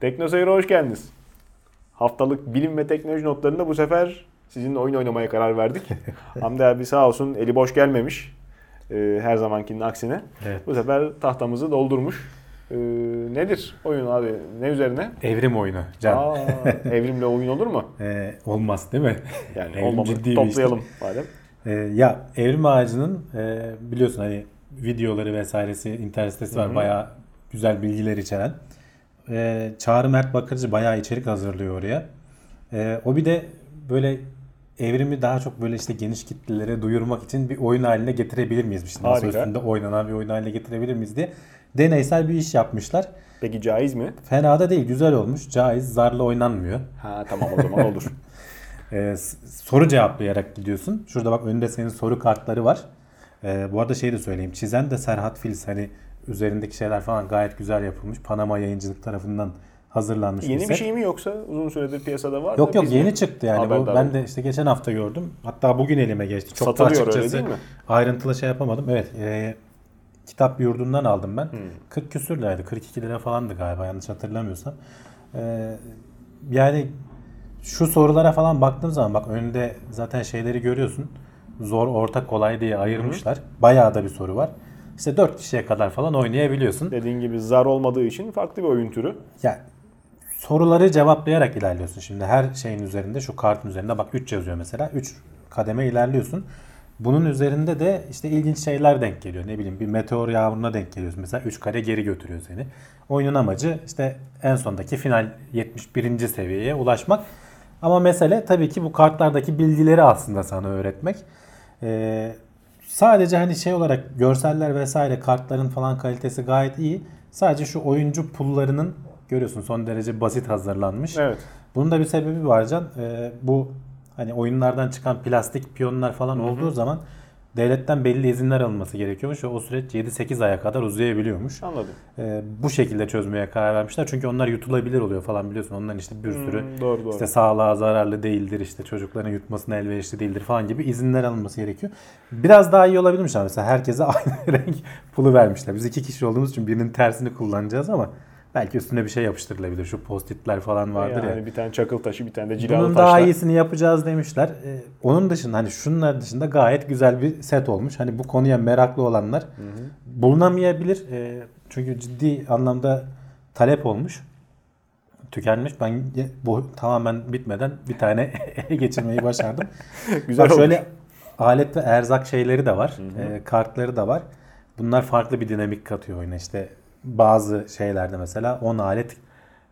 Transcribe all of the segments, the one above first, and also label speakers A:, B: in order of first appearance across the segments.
A: Teknoseyir'e hoş geldiniz. Haftalık bilim ve teknoloji notlarında bu sefer sizinle oyun oynamaya karar verdik. Hamdi abi sağ olsun eli boş gelmemiş. Ee, her zamankinin aksine.
B: Evet.
A: Bu sefer tahtamızı doldurmuş. Ee, nedir oyun abi? Ne üzerine?
B: Evrim oyunu Can.
A: Aa, evrimle oyun olur mu?
B: Ee, olmaz değil mi?
A: Yani
B: Evrim
A: olmadı.
B: ciddi
A: Toplayalım madem.
B: Ee, ya evrim ağacının e, biliyorsun hani videoları vesairesi internet sitesi var.
A: Hı hı.
B: Bayağı güzel bilgiler içeren. Ee, Çağrı Mert Bakırcı bayağı içerik hazırlıyor oraya. Ee, o bir de böyle evrimi daha çok böyle işte geniş kitlelere duyurmak için bir oyun haline getirebilir miyiz? İşte masa üstünde oynanan bir oyun haline getirebilir miyiz diye deneysel bir iş yapmışlar.
A: Peki caiz mi?
B: Fena da değil, güzel olmuş. Caiz, zarla oynanmıyor.
A: Ha tamam o zaman olur.
B: Ee, soru cevaplayarak gidiyorsun. Şurada bak önünde senin soru kartları var. Ee, bu arada şey de söyleyeyim. Çizen de Serhat Filiz. Hani üzerindeki şeyler falan gayet güzel yapılmış. Panama yayıncılık tarafından hazırlanmış
A: Yeni bir
B: set.
A: şey mi yoksa uzun süredir piyasada var
B: Yok
A: da
B: yok yeni çıktı yani. Bu, ben de işte geçen hafta gördüm. Hatta bugün elime geçti. Çok da
A: Satılıyor öyle
B: açıkçası
A: değil mi?
B: ayrıntılı şey yapamadım. Evet. e, kitap yurdundan aldım ben.
A: Hmm.
B: 40 küsür liraydı. 42 lira falandı galiba yanlış hatırlamıyorsam. Ee, yani şu sorulara falan baktığım zaman bak önünde zaten şeyleri görüyorsun. Zor, orta, kolay diye ayırmışlar. Bayağı da bir soru var. İşte 4 kişiye kadar falan oynayabiliyorsun.
A: Dediğin gibi zar olmadığı için farklı bir oyun türü.
B: Ya soruları cevaplayarak ilerliyorsun. Şimdi her şeyin üzerinde şu kartın üzerinde bak 3 yazıyor mesela. 3 kademe ilerliyorsun. Bunun üzerinde de işte ilginç şeyler denk geliyor. Ne bileyim bir meteor yağmuruna denk geliyorsun. Mesela 3 kare geri götürüyor seni. Oyunun amacı işte en sondaki final 71. seviyeye ulaşmak. Ama mesele tabii ki bu kartlardaki bilgileri aslında sana öğretmek. Ee, sadece hani şey olarak görseller vesaire kartların falan kalitesi gayet iyi. Sadece şu oyuncu pullarının görüyorsun son derece basit hazırlanmış.
A: Evet.
B: Bunun da bir sebebi var Can. Ee, bu hani oyunlardan çıkan plastik piyonlar falan olduğu zaman devletten belli izinler alınması gerekiyormuş ve o süreç 7-8 aya kadar uzayabiliyormuş.
A: Anladım.
B: Ee, bu şekilde çözmeye karar vermişler. Çünkü onlar yutulabilir oluyor falan biliyorsun. Onların işte bir sürü
A: Hmm, doğru doğru.
B: işte sağlığa zararlı değildir, işte çocukların yutmasına elverişli değildir falan gibi izinler alınması gerekiyor. Biraz daha iyi olabilirmiş ama mesela herkese aynı renk pulu vermişler. Biz iki kişi olduğumuz için birinin tersini kullanacağız ama belki üstüne bir şey yapıştırılabilir. Şu postitler falan vardır
A: yani
B: ya.
A: bir tane çakıl taşı, bir tane de cilalı
B: Bunun
A: taşla.
B: daha iyisini yapacağız demişler. Ee, onun dışında hani şunlar dışında gayet güzel bir set olmuş. Hani bu konuya meraklı olanlar bulunamayabilir. Ee, çünkü ciddi anlamda talep olmuş. Tükenmiş. Ben bu tamamen bitmeden bir tane ele geçirmeyi başardım.
A: Güzel
B: Bak
A: olmuş.
B: şöyle alet ve erzak şeyleri de var. Ee, kartları da var. Bunlar farklı bir dinamik katıyor oyuna. İşte bazı şeylerde mesela 10 alet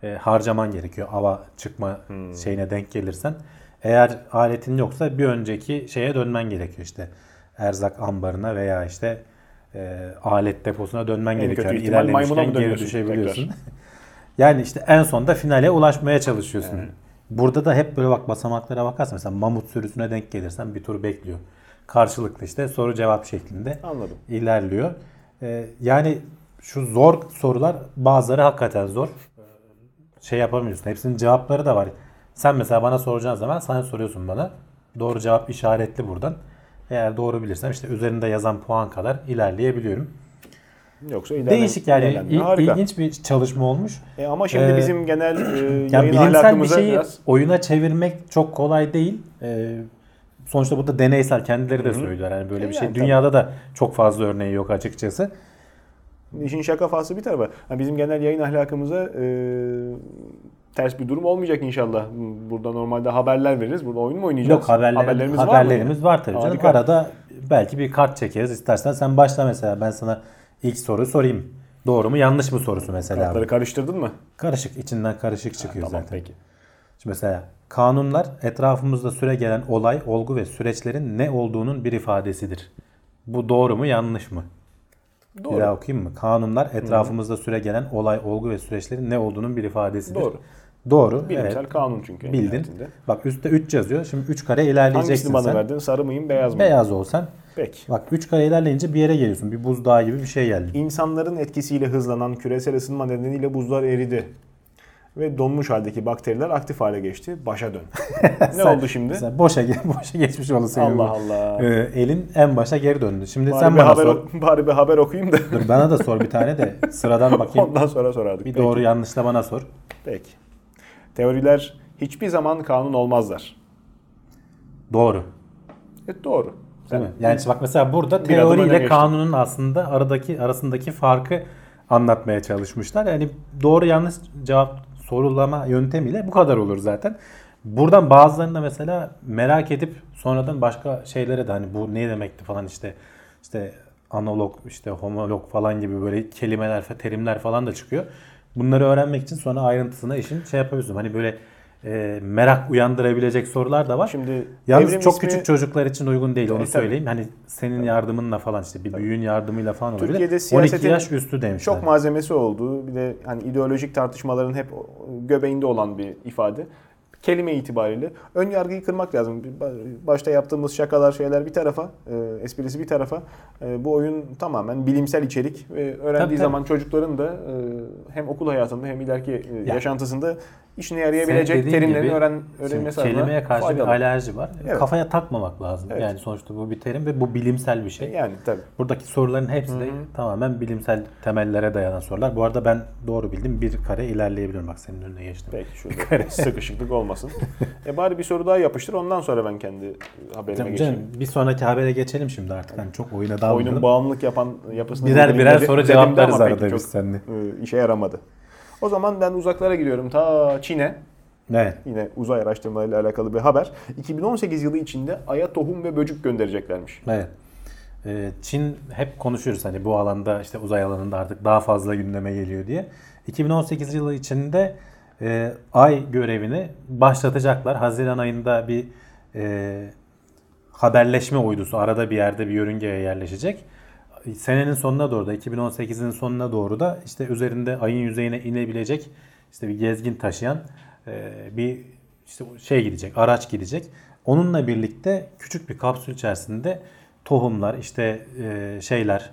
B: e, harcaman gerekiyor. Ava çıkma şeyine denk gelirsen. Eğer aletin yoksa bir önceki şeye dönmen gerekiyor işte. Erzak ambarına veya işte e, alet deposuna dönmen
A: En
B: gerekiyor.
A: kötü ihtimal maymuna mı
B: geri düşebiliyorsun. yani işte en sonda finale ulaşmaya çalışıyorsun. Burada da hep böyle bak basamaklara bakarsan mesela mamut sürüsüne denk gelirsen bir tur bekliyor. Karşılıklı işte soru cevap şeklinde
A: Anladım.
B: ilerliyor. Ee, yani şu zor sorular bazıları hakikaten zor. Şey yapamıyorsun. Hepsinin cevapları da var. Sen mesela bana soracağın zaman sen soruyorsun bana. Doğru cevap işaretli buradan. Eğer doğru bilirsem işte üzerinde yazan puan kadar ilerleyebiliyorum.
A: Yoksa ilerlem-
B: Değişik yani il-
A: Harika.
B: ilginç bir çalışma olmuş.
A: E ama şimdi
B: Ee,
A: bizim genel e,
B: Ya
A: yayın
B: bilimsel bir şeyi
A: biraz
B: oyuna çevirmek çok kolay değil. Ee, sonuçta bu da deneysel kendileri de söylüyorlar. Yani böyle
A: E
B: bir
A: yani
B: şey. Dünyada da çok fazla örneği yok açıkçası.
A: İşin şaka faslı bir tarafa. Yani bizim genel yayın ahlakımıza e, ters bir durum olmayacak inşallah. Burada normalde haberler veririz. Burada oyun mu oynayacağız?
B: Yok haberler,
A: haberlerimiz,
B: haberlerimiz
A: var
B: var, tabii canım.
A: Harika.
B: Arada belki bir kart çekeriz istersen. Sen başla mesela. Ben sana ilk soruyu sorayım. Doğru mu yanlış mı sorusu mesela.
A: Kartları karıştırdın mı?
B: Karışık içinden karışık çıkıyor
A: tamam,
B: zaten.
A: peki.
B: Şimdi mesela kanunlar etrafımızda süre gelen olay, olgu ve süreçlerin ne olduğunun bir ifadesidir. Bu doğru mu yanlış mı? Bir
A: Doğru.
B: daha okuyayım mı? Kanunlar etrafımızda süre gelen olay, olgu ve süreçlerin ne olduğunun bir ifadesidir.
A: Doğru.
B: Doğru.
A: Bilimsel
B: evet.
A: kanun çünkü.
B: Bildin.
A: nihayetinde.
B: Bak üstte 3 yazıyor. Şimdi 3 kare ilerleyeceksin
A: Hangisini bana
B: sen.
A: verdin? Sarı mıyım, beyaz mıyım?
B: Beyaz olsan.
A: Peki.
B: Bak 3 kare ilerleyince bir yere geliyorsun. Bir buzdağı gibi bir şey geldi.
A: İnsanların etkisiyle hızlanan küresel ısınma nedeniyle buzlar eridi. Ve donmuş haldeki bakteriler aktif hale geçti. Başa dön. ne
B: Sen-
A: oldu şimdi?
B: Sen boşa, boşa geçmiş senin.
A: Allah. Allah.
B: Ee, elin en başa geri döndü. Şimdi
A: Bari
B: sen bana
A: haber,
B: sor.
A: bari bir haber okuyayım da
B: Dur bana da sor bir tane de sıradan bakayım.
A: ondan sonra sorardık.
B: Bir
A: Peki.
B: doğru yanlışla bana sor.
A: Peki. Teoriler hiçbir zaman kanun olmazlar.
B: Doğru.
A: Evet doğru.
B: Değil mi? Yani bak mesela burada teoriyle
A: geçtin.
B: kanunun aslında aradaki arasındaki farkı anlatmaya çalışmışlar. Yani doğru yanlış cevap sorulama yöntemiyle bu kadar olur zaten. Buradan bazılarında mesela merak edip sonradan başka şeylere de hani bu ne demekti falan işte işte analog işte homolog falan gibi böyle kelimeler terimler falan da çıkıyor. Bunları öğrenmek için sonra ayrıntısına işin şey yapabiliyorsun. Hani böyle e, merak uyandırabilecek sorular da var.
A: Şimdi
B: Yalnız çok
A: ismi-
B: küçük çocuklar için uygun değil onu
A: E, tabii.
B: söyleyeyim. Hani senin yardımınla falan işte bir büyüğün yardımıyla falan olabilir.
A: Türkiye'de
B: 12
A: siyasetin
B: yaş üstü demişler.
A: Çok malzemesi olduğu bir de hani ideolojik tartışmaların hep göbeğinde olan bir ifade. Kelime itibariyle ön yargıyı kırmak lazım. Başta yaptığımız şakalar şeyler bir tarafa, e, esprisi bir tarafa. E, bu oyun tamamen bilimsel içerik ve öğrendiği
B: Tabii, tabii.
A: zaman çocukların da e, hem okul hayatında hem ileriki e,
B: Ya.
A: yaşantısında işine yarayabilecek
B: dediğin
A: terimlerin
B: gibi
A: öğren öğrenmesi adına
B: kelimeye karşı
A: faydalı.
B: bir alerji var.
A: Evet.
B: Kafaya takmamak lazım.
A: Evet.
B: Yani sonuçta bu bir terim ve bu bilimsel bir şey.
A: Yani tabii.
B: Buradaki soruların hepsi de tamamen bilimsel temellere dayanan sorular. Bu arada ben doğru bildim. Bir kare ilerleyebiliyorum. Bak senin önüne geçtim.
A: Peki şurada sıkışıklık olmasın. E bari bir soru daha yapıştır ondan sonra ben kendi haberime
B: Canım,
A: geçeyim.
B: canım, bir sonraki habere geçelim şimdi artık. Hani çok oyuna
A: Oyunun
B: dalmayalım.
A: bağımlılık yapan yapısını
B: Birer birer
A: de
B: cevaplarız arada biz seninle.
A: e, işe yaramadı. O zaman ben uzaklara gidiyorum. Ta Çin'e.
B: Evet.
A: Yine uzay araştırmalarıyla alakalı bir haber. 2018 yılı içinde Ay'a tohum ve böcük göndereceklermiş.
B: Evet. Ee, Çin hep konuşuyoruz hani bu alanda işte uzay alanında artık daha fazla gündeme geliyor diye. 2018 yılı içinde e, ay görevini başlatacaklar. Haziran ayında bir e, haberleşme uydusu arada bir yerde bir yörüngeye yerleşecek. Senenin sonuna doğru da 2018'in sonuna doğru da işte üzerinde ayın yüzeyine inebilecek işte bir gezgin taşıyan e, bir işte şey gidecek, araç gidecek. Onunla birlikte küçük bir kapsül içerisinde tohumlar, işte e, şeyler,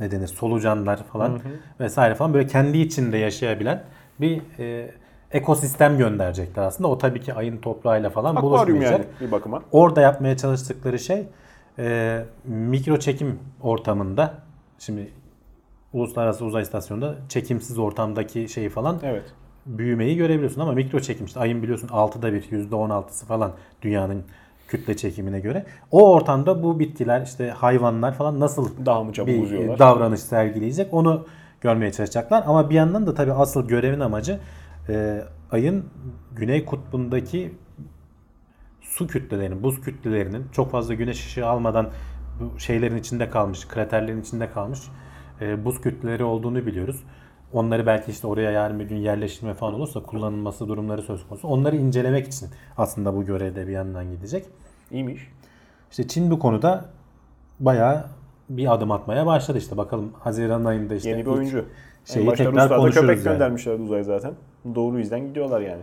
B: ne denir, solucanlar falan vesaire falan böyle kendi içinde yaşayabilen bir e, ekosistem gönderecekler aslında. O tabii ki ayın toprağıyla falan
A: Akvaryum
B: buluşmayacak.
A: yani bir bakıma.
B: Orada yapmaya çalıştıkları şey e, mikro çekim ortamında şimdi Uluslararası Uzay İstasyonu'nda çekimsiz ortamdaki şeyi falan
A: Evet.
B: büyümeyi görebiliyorsun ama mikro çekim işte ayın biliyorsun 6'da bir %16'sı falan dünyanın kütle çekimine göre. O ortamda bu bitkiler işte hayvanlar falan nasıl
A: Daha mı çabuk
B: bir
A: uzuyorlar?
B: davranış sergileyecek onu görmeye çalışacaklar. Ama bir yandan da tabii asıl görevin amacı e, ayın güney kutbundaki su kütlelerinin, buz kütlelerinin çok fazla güneş ışığı almadan bu şeylerin içinde kalmış, kraterlerin içinde kalmış e, buz kütleleri olduğunu biliyoruz. Onları belki işte oraya yarın bir gün yerleştirme falan olursa kullanılması durumları söz konusu. Onları incelemek için aslında bu görevde bir yandan gidecek.
A: İyiymiş.
B: İşte Çin bu konuda bayağı bir adım atmaya başladı işte. Bakalım Haziran ayında işte
A: Yeni bir oyuncu.
B: şeyi
A: en başta
B: tekrar konuşuruz
A: köpek
B: yani.
A: göndermişlerdi uzay zaten. Doğru yüzden gidiyorlar yani.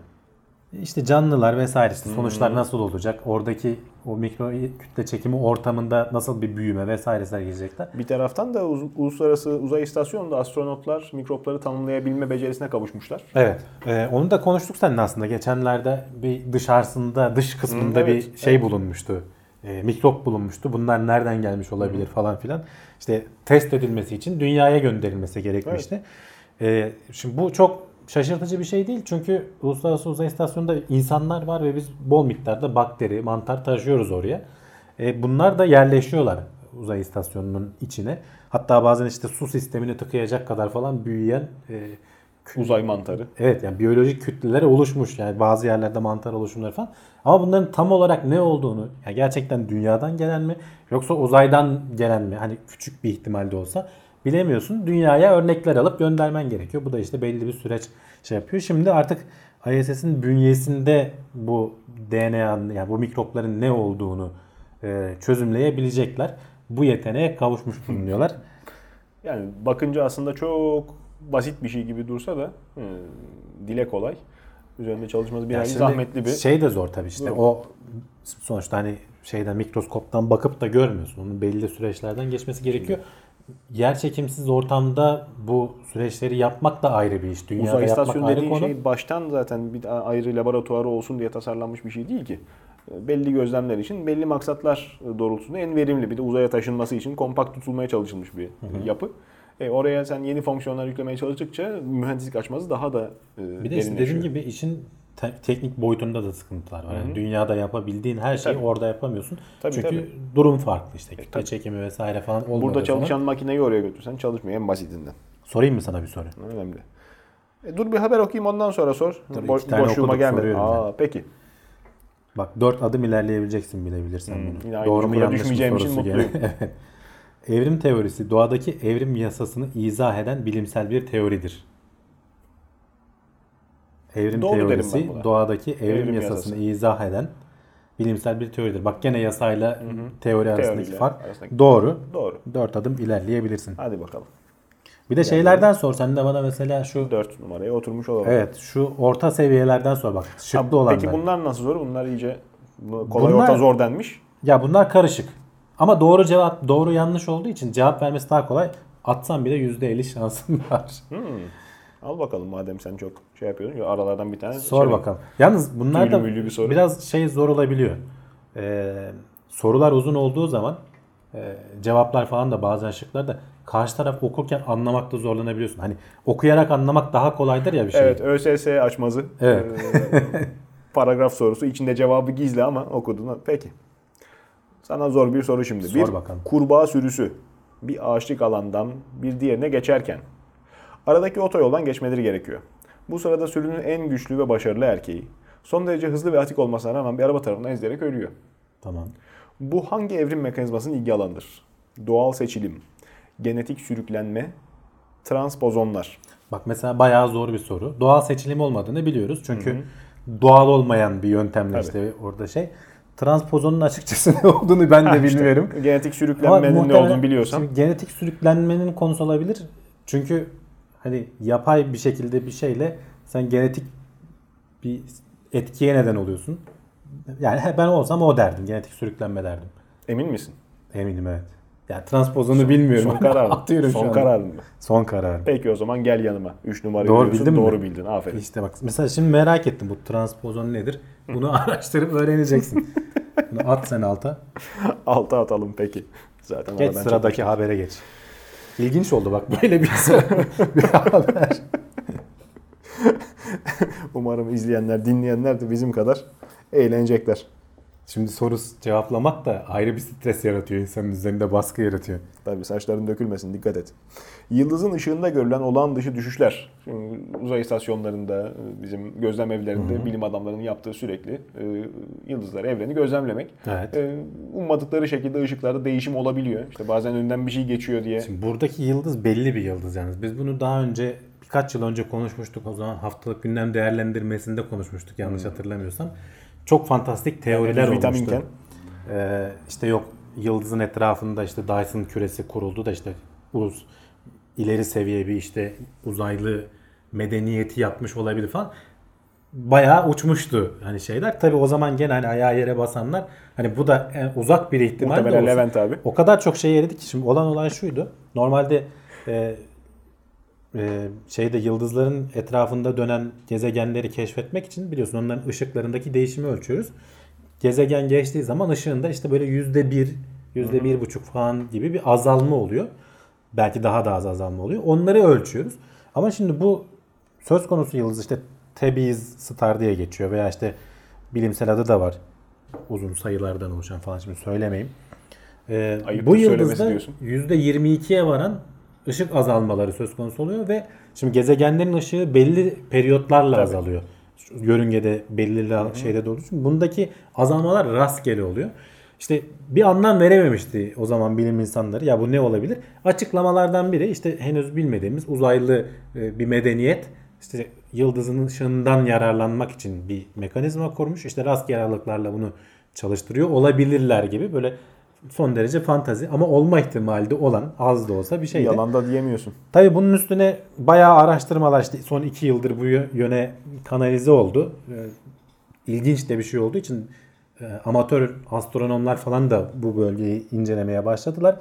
B: İşte canlılar vesaire işte
A: Hmm.
B: sonuçlar nasıl olacak? Oradaki o mikro kütle çekimi ortamında nasıl bir büyüme vesaire sergileyecekler.
A: Bir taraftan da uz- Uluslararası Uzay İstasyonu'nda astronotlar mikropları tanımlayabilme becerisine kavuşmuşlar.
B: Evet. Ee, onu da konuştuk seninle aslında. Geçenlerde bir dışarısında, dış kısmında
A: Hmm, evet,
B: bir şey
A: evet.
B: bulunmuştu. Ee, mikrop bulunmuştu. Bunlar nereden gelmiş olabilir falan filan. İşte test edilmesi için dünyaya gönderilmesi gerekmişti. Ee, şimdi bu çok şaşırtıcı bir şey değil. Çünkü Uluslararası Uzay İstasyonu'nda insanlar var ve biz bol miktarda bakteri, mantar taşıyoruz oraya. Ee, bunlar da yerleşiyorlar uzay istasyonunun içine. Hatta bazen işte su sistemini tıkayacak kadar falan büyüyen e,
A: Uzay mantarı.
B: Evet yani biyolojik kütleler oluşmuş yani bazı yerlerde mantar oluşumları falan. Ama bunların tam olarak ne olduğunu yani gerçekten dünyadan gelen mi yoksa uzaydan gelen mi hani küçük bir ihtimalde olsa bilemiyorsun. Dünyaya örnekler alıp göndermen gerekiyor. Bu da işte belli bir süreç şey yapıyor. Şimdi artık ISS'in bünyesinde bu DNA'nın yani bu mikropların ne olduğunu e, çözümleyebilecekler. Bu yeteneğe kavuşmuş bulunuyorlar.
A: Yani bakınca aslında çok basit bir şey gibi dursa da e, dile kolay. Üzerinde çalışması bir
B: Yani
A: zahmetli bir.
B: Şey de zor tabii işte o sonuçta hani şeyden mikroskoptan bakıp da görmüyorsun. Onun belli süreçlerden geçmesi gerekiyor. Yer çekimsiz ortamda bu süreçleri yapmak da ayrı bir iş. Dünyada
A: Uzay istasyonu dediğin
B: konu.
A: şey baştan zaten bir ayrı laboratuvarı olsun diye tasarlanmış bir şey değil ki. E, Belli gözlemler için belli maksatlar doğrultusunda en verimli bir de uzaya taşınması için kompakt tutulmaya çalışılmış bir yapı. E, oraya sen yeni fonksiyonlar yüklemeye çalıştıkça mühendislik açması daha da e,
B: Bir de işte dediğim gibi işin te- teknik boyutunda da sıkıntılar var. Yani dünyada yapabildiğin her şeyi
A: Tabii.
B: orada yapamıyorsun.
A: Tabii,
B: Çünkü
A: tabii.
B: durum farklı işte. Kütle
A: tabii.
B: çekimi vesaire falan olmadığı
A: Burada çalışan
B: zaman.
A: makineyi oraya götürsen çalışmıyor en basitinden.
B: Sorayım mı sana bir soru?
A: Önemli. E, dur bir haber okuyayım ondan sonra sor.
B: Dur,
A: Bo-
B: iki tane
A: boşluğuma
B: okuduk,
A: gelme.
B: soruyorum
A: Aa, peki.
B: Bak dört adım ilerleyebileceksin bilebilirsen bunu.
A: Hmm, aynı
B: Doğru mu yanlış mı
A: düşmeyeceğim için
B: sorusu
A: mutluyum.
B: Evrim teorisi doğadaki evrim yasasını izah eden bilimsel bir teoridir. Evrim
A: Doğru
B: teorisi doğadaki evrim,
A: Evrim
B: yasasını
A: yasası.
B: izah eden bilimsel bir teoridir. Bak gene yasayla teori arasındaki
A: Teoriyle
B: fark
A: arasındaki-
B: doğru.
A: Doğru.
B: Dört adım ilerleyebilirsin.
A: Hadi bakalım.
B: Bir de şeylerden sor. Sen de bana mesela şu
A: 4 numaraya oturmuş olalım.
B: evet şu orta seviyelerden sor bak.
A: Ha,
B: Şıklı olanlar.
A: Peki bunlar nasıl zor? Bunlar iyice kolay
B: Bunlar-
A: orta zor denmiş.
B: Ya bunlar karışık. Ama doğru cevap doğru yanlış olduğu için cevap vermesi daha kolay. Atsan bile %50 şansın var.
A: Hmm. Al bakalım madem sen çok şey yapıyorsun. Ya Aralardan bir tane
B: Sor bakalım. Yalnız bunlar da
A: bir soru.
B: biraz şey zor olabiliyor. Ee, sorular uzun olduğu zaman e, cevaplar falan da bazen şıklar da karşı taraf okurken anlamakta zorlanabiliyorsun. Hani okuyarak anlamak daha kolaydır ya bir şey.
A: Evet ÖSS açmazı.
B: Evet.
A: Ee, paragraf sorusu. içinde cevabı gizli ama okudun. Peki. Sana zor bir soru şimdi.
B: Sor
A: bir
B: bakalım.
A: kurbağa sürüsü bir ağaçlık alandan bir diğerine geçerken aradaki otoyoldan geçmeleri gerekiyor. Bu sırada sürünün en güçlü ve başarılı erkeği son derece hızlı ve atik olmasına rağmen bir araba tarafından ezilerek ölüyor.
B: Tamam.
A: Bu hangi evrim mekanizmasının ilgi alanıdır? Doğal seçilim, genetik sürüklenme, transpozonlar.
B: Bak mesela bayağı zor bir soru. Doğal seçilim olmadığını biliyoruz. Çünkü doğal olmayan bir yöntemle
A: Tabii.
B: işte orada şey. Transpozonun açıkçası ne olduğunu ben de
A: Ha, işte
B: bilmiyorum.
A: genetik sürüklenmenin ne olduğunu biliyorsan.
B: Genetik sürüklenmenin konusu olabilir. Çünkü hani yapay bir şekilde bir şeyle sen genetik bir etkiye neden oluyorsun. Yani ben olsam o derdim. Genetik sürüklenme derdim.
A: Emin misin?
B: Eminim evet. Yani transpozonu bilmiyorum.
A: Son karar mı?
B: Atıyorum
A: Son kararın mı?
B: Son karar.
A: Peki o zaman gel yanıma. 3 numarayı
B: Doğru
A: biliyorsun.
B: bildin mi?
A: Doğru bildin. Aferin.
B: İşte bak mesela şimdi merak ettim bu transpozon nedir? Bunu araştırıp öğreneceksin. Bunu at sen alta.
A: Alta atalım peki. Zaten
B: Geç sıradaki habere geç. İlginç oldu bak böyle bir, bir haber.
A: Umarım izleyenler, dinleyenler de bizim kadar eğlenecekler.
B: Şimdi soru cevaplamak da ayrı bir stres yaratıyor. insanın üzerinde baskı yaratıyor.
A: Tabii saçların dökülmesin dikkat et. Yıldızın ışığında görülen olağan dışı düşüşler. Şimdi uzay istasyonlarında, bizim gözlem evlerinde bilim adamlarının yaptığı sürekli e, yıldızları, evreni gözlemlemek.
B: Evet.
A: E, ummadıkları şekilde ışıklarda değişim olabiliyor. İşte bazen önünden bir şey geçiyor diye.
B: Şimdi buradaki yıldız belli bir yıldız yalnız. Biz bunu daha önce birkaç yıl önce konuşmuştuk. O zaman haftalık gündem değerlendirmesinde konuşmuştuk yanlış hatırlamıyorsam. Çok fantastik teoriler
A: Düz
B: olmuştu. Ee, işte yok yıldızın etrafında işte Dyson küresi kuruldu da işte ulus ileri seviye bir işte uzaylı medeniyeti yapmış olabilir falan. Bayağı uçmuştu hani şeyler. Tabi o zaman gene hani ayağı yere basanlar hani bu da uzak bir ihtimal de
A: Muhtemelen
B: olsa-
A: Levent abi.
B: o kadar çok şey eledik ki şimdi olan olay şuydu. Normalde e, e, şeyde yıldızların etrafında dönen gezegenleri keşfetmek için biliyorsun onların ışıklarındaki değişimi ölçüyoruz. Gezegen geçtiği zaman ışığında işte böyle yüzde bir, yüzde bir buçuk falan gibi bir azalma oluyor. Belki daha da az azalma oluyor. Onları ölçüyoruz. Ama şimdi bu söz konusu yıldız işte Tebiz Star diye geçiyor veya işte bilimsel adı da var. Uzun sayılardan oluşan falan şimdi söylemeyeyim. Ee, bu yıldızda
A: diyorsun.
B: %22'ye varan ışık azalmaları söz konusu oluyor ve şimdi gezegenlerin ışığı belli periyotlarla azalıyor. Şu Yörüngede belli şeyde doğru. Çünkü bundaki azalmalar rastgele oluyor. İşte bir anlam verememişti o zaman bilim insanları. Ya bu ne olabilir? Açıklamalardan biri işte henüz bilmediğimiz uzaylı e, bir medeniyet işte yıldızın ışığından yararlanmak için bir mekanizma kurmuş. İşte rastgele aralıklarla bunu çalıştırıyor olabilirler gibi böyle son derece fantazi ama olma ihtimali de olan az da olsa bir şeydi.
A: Yalan da diyemiyorsun.
B: Tabii bunun üstüne bayağı araştırmalar işte son iki yıldır bu yö- yöne kanalize oldu. Ee, İlginç de bir şey olduğu için e, amatör astronomlar falan da bu bölgeyi incelemeye başladılar.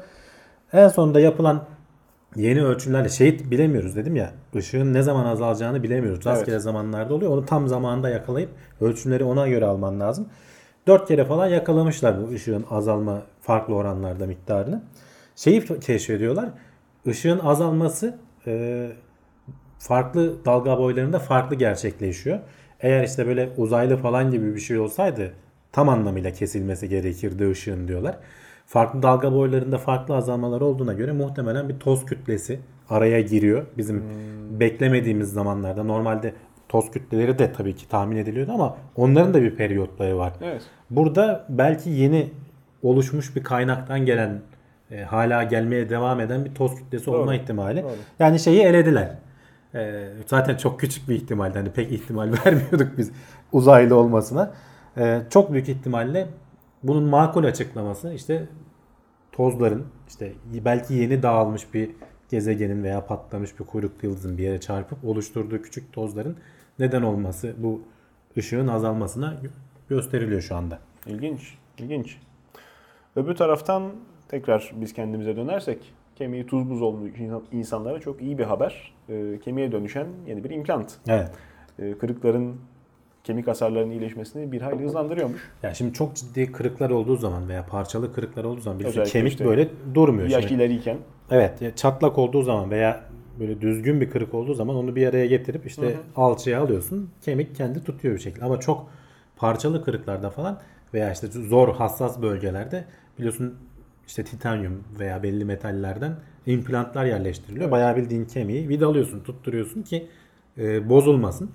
B: En sonunda yapılan yeni ölçümlerle şey bilemiyoruz dedim ya ışığın ne zaman azalacağını bilemiyoruz. Rastgele zamanlarda oluyor. Onu tam zamanında yakalayıp ölçümleri ona göre alman lazım. Dört kere falan yakalamışlar bu ışığın azalma farklı oranlarda miktarını. Şeyi keşfediyorlar. ışığın azalması e, farklı dalga boylarında farklı gerçekleşiyor. Eğer işte böyle uzaylı falan gibi bir şey olsaydı tam anlamıyla kesilmesi gerekirdi ışığın diyorlar. Farklı dalga boylarında farklı azalmalar olduğuna göre muhtemelen bir toz kütlesi araya giriyor. Bizim beklemediğimiz zamanlarda normalde toz kütleleri de tabii ki tahmin ediliyordu ama onların da bir periyotları var.
A: Evet.
B: Burada belki yeni oluşmuş bir kaynaktan gelen e, hala gelmeye devam eden bir toz kütlesi
A: Doğru.
B: olma ihtimali.
A: Doğru.
B: Yani şeyi elediler. E, zaten çok küçük bir ihtimaldi. Hani pek ihtimal vermiyorduk biz uzaylı olmasına. E, çok büyük ihtimalle bunun makul açıklaması işte tozların işte belki yeni dağılmış bir gezegenin veya patlamış bir kuyruklu yıldızın bir yere çarpıp oluşturduğu küçük tozların neden olması bu ışığın azalmasına gö- gösteriliyor şu anda.
A: İlginç, ilginç. Öbür taraftan tekrar biz kendimize dönersek kemiği tuz buz olmuş insanlara çok iyi bir haber. Ee, kemiğe dönüşen yeni bir implant.
B: Evet.
A: Ee, kırıkların, kemik hasarlarının iyileşmesini bir hayli hızlandırıyormuş.
B: Yani şimdi çok ciddi kırıklar olduğu zaman veya parçalı kırıklar olduğu zaman biliyorsun
A: Özellikle
B: kemik
A: işte
B: böyle durmuyor.
A: Yaş
B: Şimdi.
A: ileriyken
B: Evet çatlak olduğu zaman veya böyle düzgün bir kırık olduğu zaman onu bir araya getirip işte alçıya alıyorsun. Kemik kendi tutuyor bir şekilde. Ama çok parçalı kırıklarda falan veya işte zor hassas bölgelerde biliyorsun işte titanyum veya belli metallerden implantlar yerleştiriliyor. Bayağı bildiğin kemiği vidalıyorsun, tutturuyorsun ki e, bozulmasın.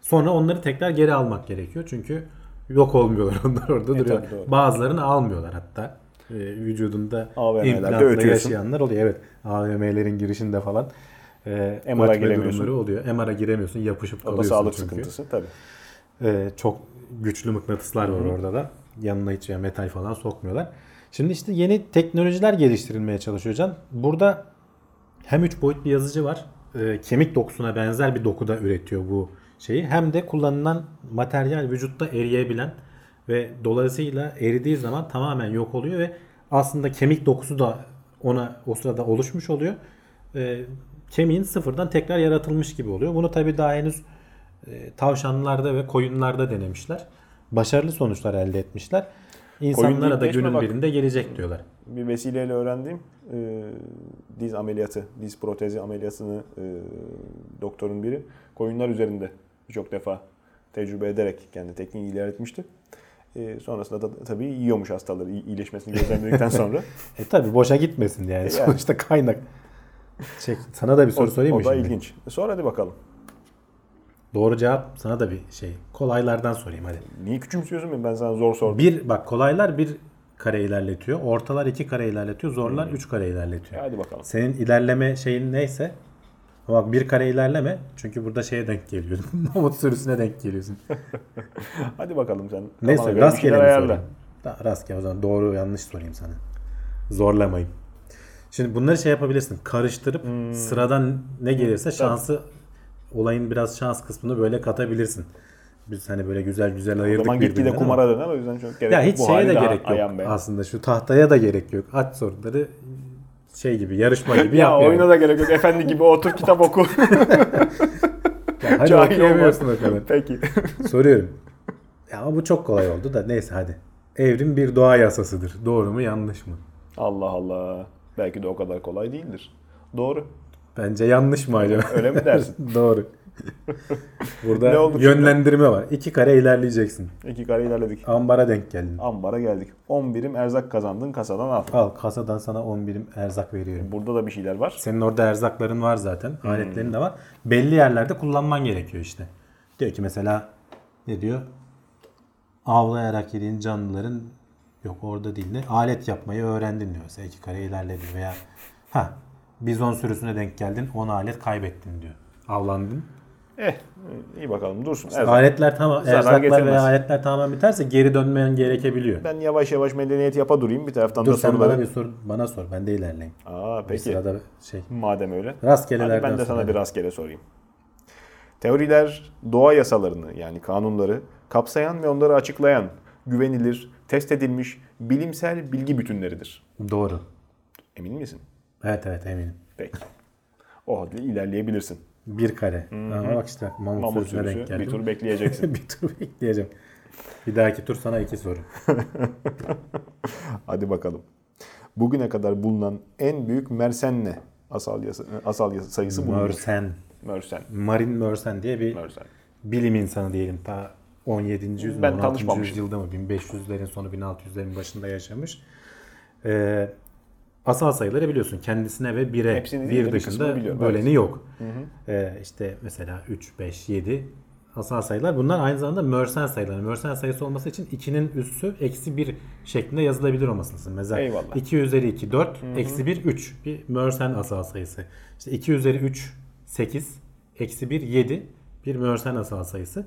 B: Sonra onları tekrar geri almak gerekiyor. Çünkü yok olmuyorlar onlar orada duruyor.
A: tabii, doğru.
B: Bazılarını almıyorlar hatta. E, vücudunda implantla yaşayanlar oluyor. Evet. AVM'lerin girişinde falan e,
A: MR'a
B: ötme
A: giremiyorsun.
B: oluyor. MR'a giremiyorsun. Yapışıp
A: o da
B: kalıyorsun
A: sağlık
B: çünkü.
A: sıkıntısı tabii.
B: E, çok güçlü mıknatıslar var orada da. Yanına hiç ya metal falan sokmuyorlar. Şimdi işte yeni teknolojiler geliştirilmeye çalışıyor Can. Burada hem 3 boyut bir yazıcı var. E, kemik dokusuna benzer bir dokuda üretiyor bu şeyi. Hem de kullanılan materyal vücutta eriyebilen ve dolayısıyla eridiği zaman tamamen yok oluyor ve aslında kemik dokusu da ona o sırada oluşmuş oluyor. E, kemiğin sıfırdan tekrar yaratılmış gibi oluyor. Bunu tabii daha henüz e, tavşanlarda ve koyunlarda denemişler. Başarılı sonuçlar elde etmişler. İnsanlara da günün
A: bak.
B: birinde gelecek diyorlar.
A: Bir vesileyle öğrendiğim e, diz ameliyatı, diz protezi ameliyatını e, doktorun biri koyunlar üzerinde birçok defa tecrübe ederek kendi tekniği ilerletmişti. E, sonrasında da tabii yiyormuş hastaları iyi- iyileşmesini gözlemledikten sonra.
B: E tabi boşa gitmesin yani.
A: Yani.
B: Sonuçta kaynak. Şey, sana da bir soru
A: o,
B: sorayım
A: o
B: mı
A: da
B: şimdi?
A: ilginç. Sonra hadi bakalım.
B: Doğru cevap sana da bir şey. Kolaylardan sorayım hadi.
A: Niye küçümsüyorsun beni? Ben sana zor sordum.
B: Bir bak kolaylar bir kare ilerletiyor. Ortalar iki kare ilerletiyor. Zorlar
A: Hmm.
B: üç kare ilerletiyor.
A: Hadi bakalım.
B: Senin ilerleme şeyin neyse ama bak bir kare ilerleme. Çünkü burada şeye denk geliyorsun. Mamut sürüsüne denk geliyorsun.
A: Hadi bakalım sen. Göre bir
B: rastgele mi sorayım? Rastgele o zaman doğru yanlış sorayım sana. Zorlamayayım. Şimdi bunları şey yapabilirsin. Karıştırıp
A: Hmm.
B: sıradan ne gelirse şansı olayın biraz şans kısmını böyle katabilirsin. Biz hani böyle güzel güzel
A: O
B: ayırdık
A: zaman gitgide
B: birbirinden ama-
A: kumara döner o yüzden çok gerek
B: Ya
A: yok.
B: hiç
A: Bu
B: şeye de gerek yok aslında. Şu tahtaya da gerek yok. Aç soruları şey gibi yarışma gibi
A: Ya
B: yap yani.
A: oyuna da gerek yok. Efendi gibi otur kitap oku.
B: Ya hadi
A: Cahil
B: okuyamıyorsun o kadar.
A: Peki.
B: Soruyorum. Ya ama bu çok kolay oldu da neyse hadi. Evrim bir doğa yasasıdır. Doğru mu yanlış mı?
A: Allah Allah. Belki de o kadar kolay değildir. Doğru.
B: Bence yanlış mı acaba?
A: Öyle mi dersin?
B: Doğru. Burada yönlendirme var. İki kare ilerleyeceksin.
A: İki kare ilerledik.
B: Ambara denk geldin.
A: Ambara geldik. 10 birim erzak kazandın kasadan al.
B: Al kasadan sana 10 birim erzak veriyorum.
A: Burada da bir şeyler var.
B: Senin orada erzakların var zaten.
A: Hmm.
B: Aletlerin de var. Belli yerlerde kullanman gerekiyor işte. Diyor ki mesela ne diyor? Avlayarak yediğin canlıların yok orada değil ne? Alet yapmayı öğrendin diyor. Mesela iki kare ilerledin veya ha bizon sürüsüne denk geldin 10 alet kaybettin diyor. Avlandın.
A: Eh iyi bakalım dursun. Erzak.
B: Aletler tamam, erzaklar veya aletler tamamen biterse geri dönmeyen gerekebiliyor.
A: Ben yavaş yavaş medeniyet yapa durayım. Bir taraftan
B: Dur
A: da
B: sen bana bir sor, bana sor. Ben de ilerleyeyim.
A: Aa
B: Bir
A: peki.
B: sırada şey.
A: Madem öyle.
B: Rastgelelerden
A: Hadi ben de sana bir rastgele sorayım. Teoriler doğa yasalarını yani kanunları kapsayan ve onları açıklayan güvenilir, test edilmiş bilimsel bilgi bütünleridir.
B: Doğru.
A: Emin misin?
B: Evet evet eminim.
A: Peki. O halde ilerleyebilirsin.
B: Bir kare. Ama bak işte mamut,
A: Mamut
B: sürüsüne denk
A: sürüsü
B: geldim.
A: bir tur bekleyeceksin.
B: bir tur bekleyeceğim. Bir dahaki tur sana iki soru.
A: Hadi bakalım. Bugüne kadar bulunan en büyük mersenne asal yasa, asal yasa sayısı bulundu.
B: Mörsen.
A: Mörsen.
B: Marin Mörsen diye bir
A: Mörsen.
B: bilim insanı diyelim. Ta 17. yüzyılda,
A: Ben
B: 16.
A: tanışmamıştım.
B: yüzyılda mı 1500'lerin sonu 1600'lerin başında yaşamış. Ee, asal sayıları biliyorsun kendisine ve bire
A: Hepsini
B: bir dışında
A: biliyorum,
B: böleni
A: evet.
B: yok. Ee, işte mesela 3, 5, 7 asal sayılar. Bunlar aynı zamanda Mörsen sayıları. Mörsen sayısı olması için 2'nin üssü eksi 1 şeklinde yazılabilir olması lazım. Mesela
A: Eyvallah.
B: 2 üzeri 2 4, eksi 1 3 bir Mörsen asal sayısı. İşte 2 üzeri 3 8, eksi 1 7 bir Mörsen asal sayısı.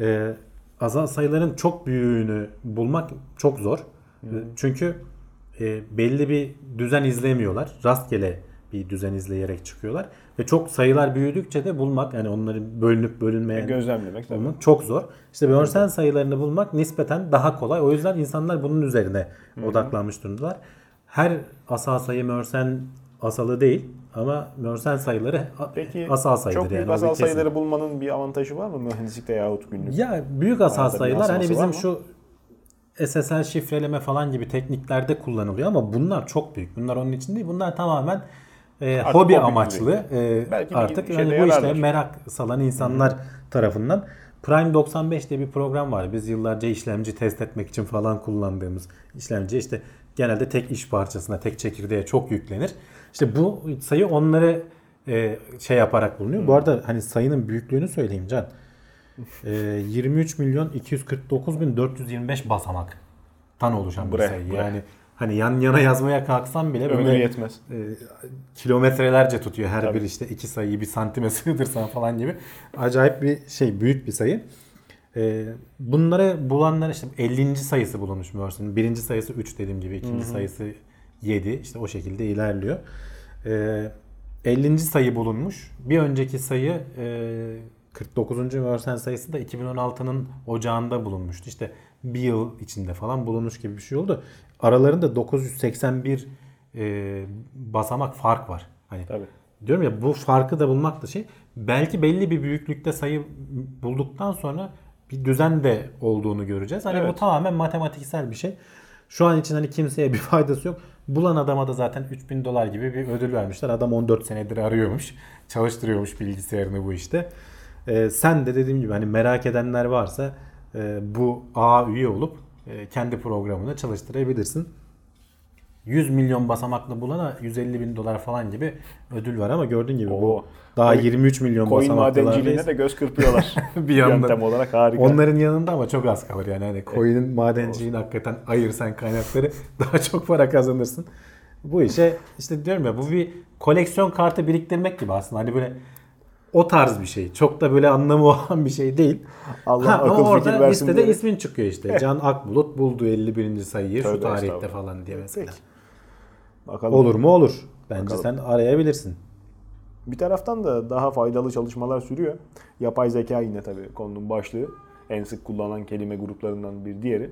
B: Ee, asal sayıların çok büyüğünü bulmak çok zor. Çünkü e, belli bir düzen izlemiyorlar. Rastgele bir düzen izleyerek çıkıyorlar. Ve çok sayılar büyüdükçe de bulmak yani onların bölünüp bölünmeyen
A: Gözlemlemek tabii.
B: çok zor. İşte Mörsen sayılarını bulmak nispeten daha kolay. O yüzden insanlar bunun üzerine odaklanmış durumdalar. Her asal sayı Mörsen asalı değil ama Mörsen sayıları
A: Peki
B: asal sayıdır
A: çok büyük
B: yani.
A: asal sayıları bulmanın bir avantajı var mı mühendislikte yahut günlük?
B: Ya büyük asal sayılar hani bizim şu SSL şifreleme falan gibi tekniklerde kullanılıyor ama bunlar çok büyük. Bunlar onun için değil. Bunlar tamamen e,
A: Artık
B: hobi
A: hobi
B: amaçlı. E,
A: Belki
B: artık
A: şeyde
B: hani bu işte merak salan insanlar tarafından Prime 95 diye bir program var. Biz yıllarca işlemci test etmek için falan kullandığımız işlemci işte genelde tek iş parçasına, tek çekirdeğe çok yüklenir. İşte bu sayı onları e, şey yaparak bulunuyor. Bu arada hani sayının büyüklüğünü söyleyeyim Can. E, 23 milyon 249 bin 425 basamaktan oluşan bir
A: Bre,
B: sayı.
A: bre.
B: Yani hani yan yana yazmaya kalksam bile
A: Ömrü
B: böyle
A: yetmez.
B: e, kilometrelerce tutuyor her
A: Tabii.
B: bir işte iki sayıyı bir santime sığdırsan falan gibi. Acayip bir şey büyük bir sayı. E, bunları bulanlar işte 50. sayısı bulunmuş Mersin'in. Birinci sayısı 3 dediğim gibi. ikinci sayısı 7. İşte o şekilde ilerliyor. E, 50. sayı bulunmuş. Bir önceki sayı e, 49. Mersin sayısı da 2016'nın ocağında bulunmuştu. İşte bir yıl içinde falan bulunmuş gibi bir şey oldu. Aralarında 981 e, basamak fark var. Hani
A: Tabii.
B: Diyorum ya bu farkı da bulmak da şey. Belki belli bir büyüklükte sayı bulduktan sonra bir düzen de olduğunu göreceğiz. Hani bu
A: Evet.
B: tamamen matematiksel bir şey. Şu an için hani kimseye bir faydası yok. Bulan adama da zaten 3000 dolar gibi bir ödül vermişler. Adam 14 senedir arıyormuş. Çalıştırıyormuş bilgisayarını bu işte. Ee, sen de dediğim gibi hani merak edenler varsa e, bu ağa üye olup e, kendi programını çalıştırabilirsin. 100 milyon basamaklı bulana 150 bin dolar falan gibi ödül var ama gördüğün gibi bu
A: Oo.
B: Daha
A: Coin-
B: 23 milyon
A: Coin madenciliğine de göz kırpıyorlar.
B: Bir yandan.
A: Yöntem olarak harika.
B: Onların yanında ama çok az kalır yani. Hani coin'in madenciliğini hakikaten ayırsan kaynakları daha çok para kazanırsın. Bu işe işte diyorum ya bu bir koleksiyon kartı biriktirmek gibi aslında. Hani böyle o tarz bir şey. Çok da böyle anlamı olan bir şey değil.
A: Allah
B: Ha,
A: akıl
B: ama orada
A: fikir versin
B: listede
A: diye.
B: ismin çıkıyor işte. Can Akbulut buldu 51. sayıyı şu
A: Tövbe
B: tarihte
A: estağfurullah.
B: falan diye mesela.
A: Peki. Bakalım.
B: Olur mu olur. Bence
A: Bakalım.
B: sen arayabilirsin.
A: Bir taraftan da daha faydalı çalışmalar sürüyor. Yapay zeka yine tabii konunun başlığı. En sık kullanılan kelime gruplarından bir diğeri.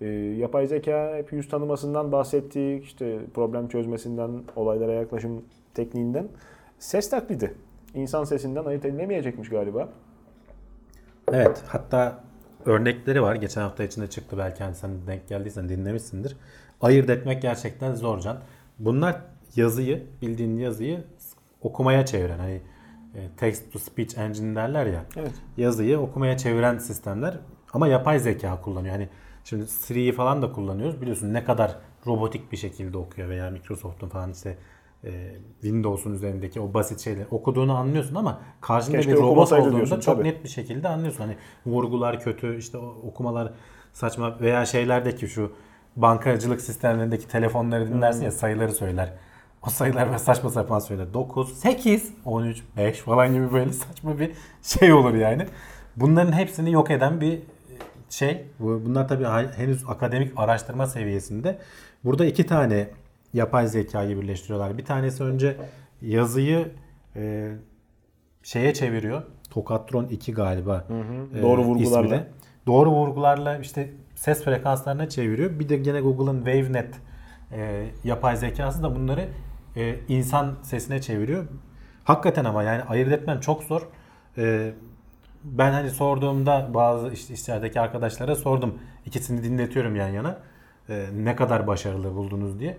A: Ee, yapay zeka hep yüz tanımasından bahsettik. işte problem çözmesinden, olaylara yaklaşım tekniğinden. Ses taklidi. İnsan sesinden ayırt edilemeyecekmiş galiba.
B: Evet hatta örnekleri var. Geçen hafta içinde çıktı belki hani sen denk geldiysen dinlemişsindir. Ayırt etmek gerçekten zor can. Bunlar yazıyı bildiğin yazıyı okumaya çeviren hani e, text to speech engine derler ya.
A: Evet.
B: Yazıyı okumaya çeviren sistemler ama yapay zeka kullanıyor. Hani şimdi Siri'yi falan da kullanıyoruz. Biliyorsun ne kadar robotik bir şekilde okuyor veya Microsoft'un falan işte e, Windows'un üzerindeki o basit şeyleri okuduğunu anlıyorsun ama karşında
A: Keşke
B: bir robot olduğunda
A: diyorsun,
B: çok
A: tabii.
B: net bir şekilde anlıyorsun. Hani vurgular kötü, işte okumalar saçma veya şeylerdeki şu bankacılık sistemlerindeki telefonları dinlersin ya sayıları söyler. O sayılar ve saçma sapan söyler. 9, 8, 13, 5 falan gibi böyle saçma bir şey olur yani. Bunların hepsini yok eden bir şey. Bu- Bunlar tabii henüz akademik araştırma seviyesinde. Burada iki tane yapay zekayı birleştiriyorlar. Bir tanesi önce yazıyı e, şeye çeviriyor. Tokatron 2 galiba. e,
A: Doğru vurgularla.
B: ismi de. Doğru vurgularla işte ses frekanslarına çeviriyor. Bir de gene Google'ın WaveNet e, yapay zekası da bunları e, insan sesine çeviriyor. Hakikaten ama yani ayırt etmen çok zor. E, ben hani sorduğumda bazı işte içerideki arkadaşlara sordum. İkisini dinletiyorum yan yana. E, ne kadar başarılı buldunuz diye.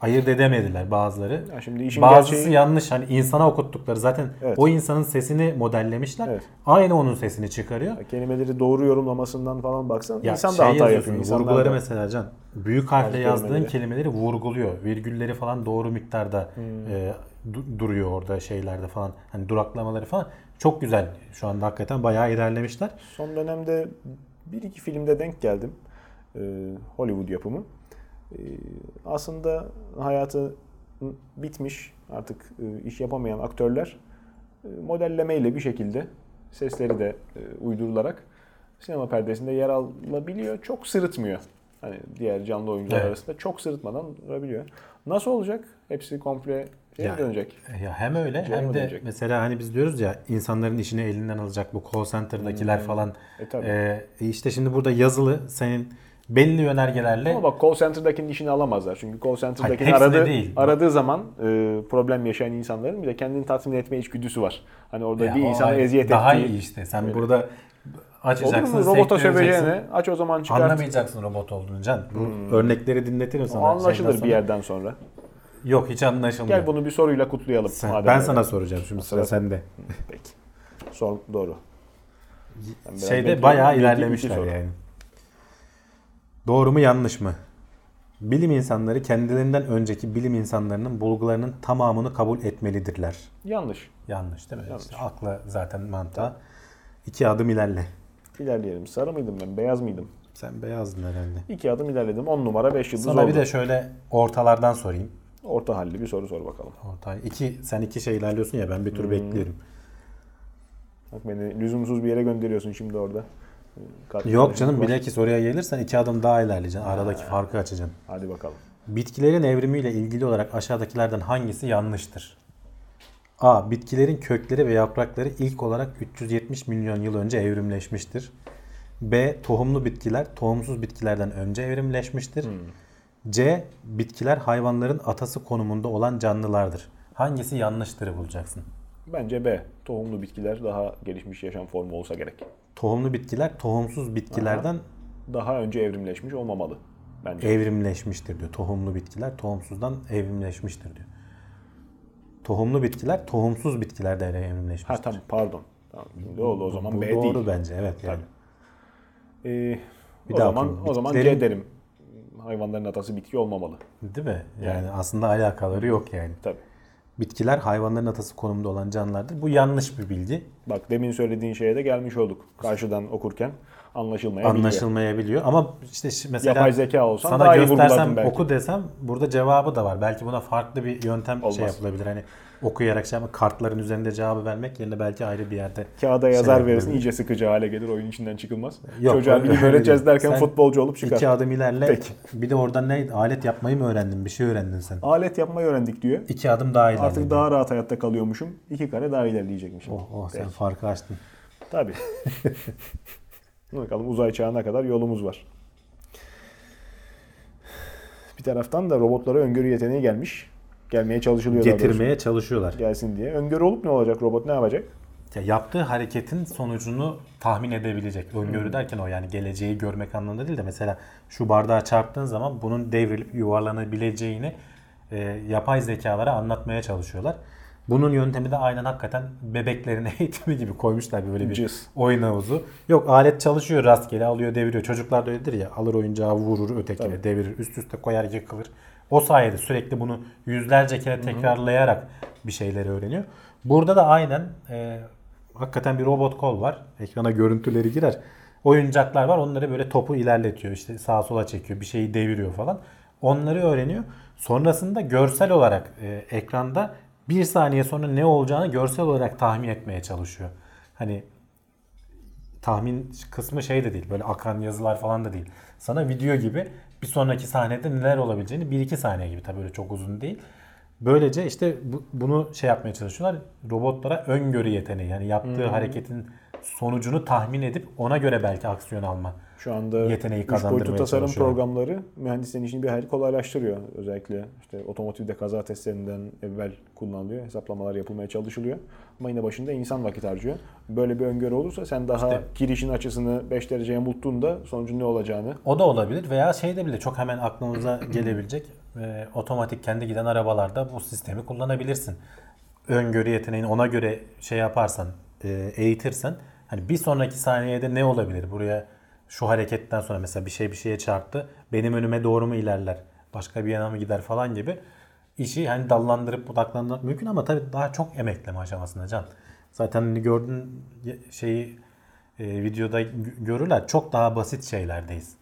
B: Ayırt edemediler bazıları.
A: Ya şimdi işin
B: Bazısı
A: gerçeği-
B: yanlış hani insana okuttukları zaten
A: Evet.
B: o insanın sesini modellemişler.
A: Evet.
B: Aynı onun sesini çıkarıyor.
A: Kelimeleri doğru yorumlamasından falan baksan
B: Ya
A: insan da
B: şey
A: hata
B: yazıyorsun,
A: yapıyor.
B: Vurguları
A: da.
B: mesela Can. Büyük harfle yazdığın
A: kelimeleri.
B: kelimeleri vurguluyor. Virgülleri falan doğru miktarda
A: Hmm.
B: e, du- duruyor orada şeylerde falan. Hani duraklamaları falan. Çok güzel. Şu anda hakikaten bayağı ilerlemişler.
A: Son dönemde bir iki filmde denk geldim. Ee, Hollywood yapımı. Ee, aslında hayatı bitmiş artık e, iş yapamayan aktörler e, modellemeyle bir şekilde sesleri de e, uydurularak sinema perdesinde yer alabiliyor. Çok sırıtmıyor. Hani diğer canlı oyuncular
B: Evet.
A: arasında çok sırıtmadan durabiliyor. Nasıl olacak? Hepsi komple şeye dönecek?
B: Ya hem öyle
A: Cem
B: hem de
A: ödeyecek.
B: mesela hani biz diyoruz ya insanların işini elinden alacak bu call center'dakiler falan.
A: E tabii.
B: E, işte şimdi burada yazılı senin belli yönergelerle
A: Ama bak call center'dakinin işini alamazlar. Çünkü call center'dakini
B: Hayır,
A: aradığı,
B: değil.
A: aradığı zaman e, problem yaşayan insanların bir de kendini tatmin etme içgüdüsü var. Hani orada
B: Ya
A: bir
B: o
A: insana eziyet
B: daha
A: ettiği.
B: iyi işte. Sen
A: Öyle.
B: burada
A: Olur
B: açacaksın,
A: mu? Robota söveceğine aç o zaman çıkart.
B: Anlamayacaksın robot olduğunu Can. Bu örnekleri dinletirim
A: O
B: sana.
A: anlaşılır
B: şeyden
A: bir
B: sonra.
A: yerden sonra.
B: Yok hiç anlaşılmıyor.
A: Gel bunu bir soruyla kutlayalım.
B: Sen-
A: madem
B: ben
A: öyle.
B: sana soracağım şimdi sıra sende.
A: Peki. Sor doğru. Ben
B: Şeyde
A: bekliyorum.
B: bayağı ilerlemişler yani. Doğru mu yanlış mı? Bilim insanları kendilerinden önceki bilim insanlarının bulgularının tamamını kabul etmelidirler.
A: Yanlış.
B: Yanlış değil mi?
A: Yanlış.
B: İşte akla zaten mantığa. İki adım ilerle.
A: İlerleyelim. Sarı mıydım ben? Beyaz mıydım?
B: Sen beyazdın herhalde.
A: İki adım ilerledim. 10 numara 5 yıldız
B: Sana
A: oldu.
B: bir de şöyle ortalardan sorayım.
A: Orta halli bir soru sor bakalım.
B: Orta, iki, sen iki şey ilerliyorsun ya ben bir tur
A: Hmm.
B: bekliyorum.
A: Bak beni lüzumsuz bir yere gönderiyorsun şimdi orada.
B: Yok canım
A: var.
B: bilakis oraya gelirsen iki adım daha ilerleyeceksin. Aradaki farkı açacaksın.
A: Hadi bakalım.
B: Bitkilerin evrimiyle ilgili olarak aşağıdakilerden hangisi yanlıştır? A. Bitkilerin kökleri ve yaprakları ilk olarak 370 milyon yıl önce evrimleşmiştir. B. Tohumlu bitkiler tohumsuz bitkilerden önce evrimleşmiştir. C. Bitkiler hayvanların atası konumunda olan canlılardır. Hangisi yanlıştır bulacaksın.
A: Bence B. Tohumlu bitkiler daha gelişmiş yaşam formu olsa gerek.
B: Tohumlu bitkiler tohumsuz bitkilerden
A: Daha önce evrimleşmiş olmamalı. Bence.
B: evrimleşmiştir diyor. Tohumlu bitkiler tohumsuzdan evrimleşmiştir diyor. Tohumlu bitkiler tohumsuz bitkilerden evrimleşmiştir.
A: ha tamam pardon. Tamam. Şimdi oldu o zaman
B: Bu
A: B
B: doğru
A: değil.
B: bence evet yani.
A: Ee,
B: Bir
A: o
B: daha
A: zaman
B: okuyayım.
A: o zaman C derim. Hayvanların atası bitki olmamalı.
B: Değil mi? Yani aslında alakaları yok yani.
A: Tabii.
B: Bitkiler hayvanların atası konumunda olan canlılardır. Bu yanlış bir bilgi.
A: Bak demin söylediğin şeye de gelmiş olduk. Karşıdan okurken anlaşılmayabiliyor.
B: Anlaşılmayabiliyor ama işte mesela
A: Yapay zeka olsan
B: sana
A: daha iyi
B: göstersem
A: vurgulardın belki.
B: oku desem burada cevabı da var. Belki buna farklı bir yöntem
A: Olmaz.
B: şey yapılabilir. Hani okuyarak şey ama kartların üzerinde cevabı vermek yerine belki ayrı bir yerde
A: Kağıda yazar
B: şey
A: verirsin iyice sıkıcı hale gelir oyun içinden çıkılmaz.
B: Yok,
A: Çocuğa bilim öğreteceğiz derken
B: Sen
A: futbolcu olup çıkar.
B: İki adım ilerle.
A: Peki.
B: Bir de oradan ne? Alet yapmayı mı öğrendin? Bir şey öğrendin sen.
A: Alet yapmayı öğrendik diyor.
B: İki adım daha ilerle.
A: Artık daha rahat hayatta kalıyormuşum. İki kare daha ilerleyecekmişim.
B: Oh, oh sen farkı açtın.
A: Tabii. Bakalım uzay çağına kadar yolumuz var. Bir taraftan da robotlara öngörü yeteneği gelmiş. Gelmeye çalışılıyor daha doğrusu.
B: Getirmeye çalışıyorlar.
A: Gelsin diye. Öngörü olup ne olacak robot ne yapacak?
B: Ya yaptığı hareketin sonucunu tahmin edebilecek.
A: Hmm.
B: Öngörü derken o yani geleceği görmek anlamında değil de mesela şu bardağa çarptığın zaman bunun devrilip yuvarlanabileceğini e, yapay zekalara anlatmaya çalışıyorlar. Bunun yöntemi de aynen hakikaten bebeklerin eğitimi gibi koymuşlar bir böyle bir
A: Cız.
B: oyun havuzu. Yok alet çalışıyor rastgele alıyor deviriyor. Çocuklar da öyledir ya alır oyuncağı vurur ötekine
A: Tabii.
B: devirir üst üste koyar yıkılır. O sayede sürekli bunu yüzlerce kere tekrarlayarak bir şeyleri öğreniyor. Burada da aynen e, hakikaten bir robot kol var. Ekrana görüntüleri girer. Oyuncaklar var. Onları böyle topu ilerletiyor. İşte sağa sola çekiyor. Bir şeyi deviriyor falan. Onları öğreniyor. Sonrasında görsel olarak e, ekranda bir saniye sonra ne olacağını görsel olarak tahmin etmeye çalışıyor. Hani tahmin kısmı şey de değil. Böyle akan yazılar falan da değil. Sana video gibi bir sonraki sahnede neler olabileceğini 1-2 saniye gibi tabii öyle çok uzun değil. Böylece işte bu- bunu şey yapmaya çalışıyorlar. Robotlara öngörü yeteneği yani yaptığı hareketin sonucunu tahmin edip ona göre belki aksiyon alma.
A: Şu anda
B: Yeteneği
A: üç boyutlu tasarım
B: çalışıyor.
A: programları mühendislerin işini bir hayli kolaylaştırıyor. Özellikle işte otomotivde kaza testlerinden evvel kullanılıyor. Hesaplamalar yapılmaya çalışılıyor. Ama yine başında insan vakit harcıyor. Böyle bir öngörü olursa sen daha
B: İşte-
A: girişin açısını 5 dereceye muttuğunda sonucun ne olacağını
B: O da olabilir veya şeyde bile çok hemen aklınıza gelebilecek e, otomatik kendi giden arabalarda bu sistemi kullanabilirsin. Öngörü yeteneğini ona göre şey yaparsan, e, eğitirsen hani bir sonraki saniyede ne olabilir? Buraya şu hareketten sonra mesela bir şey bir şeye çarptı. Benim önüme doğru mu ilerler? Başka bir yana mı gider falan gibi işi hani dallandırıp budaklandırmak mümkün ama tabii daha çok emekleme aşamasında can. Zaten hani gördüğün şeyi e, videoda gö- görürler. Çok daha basit şeylerdeyiz.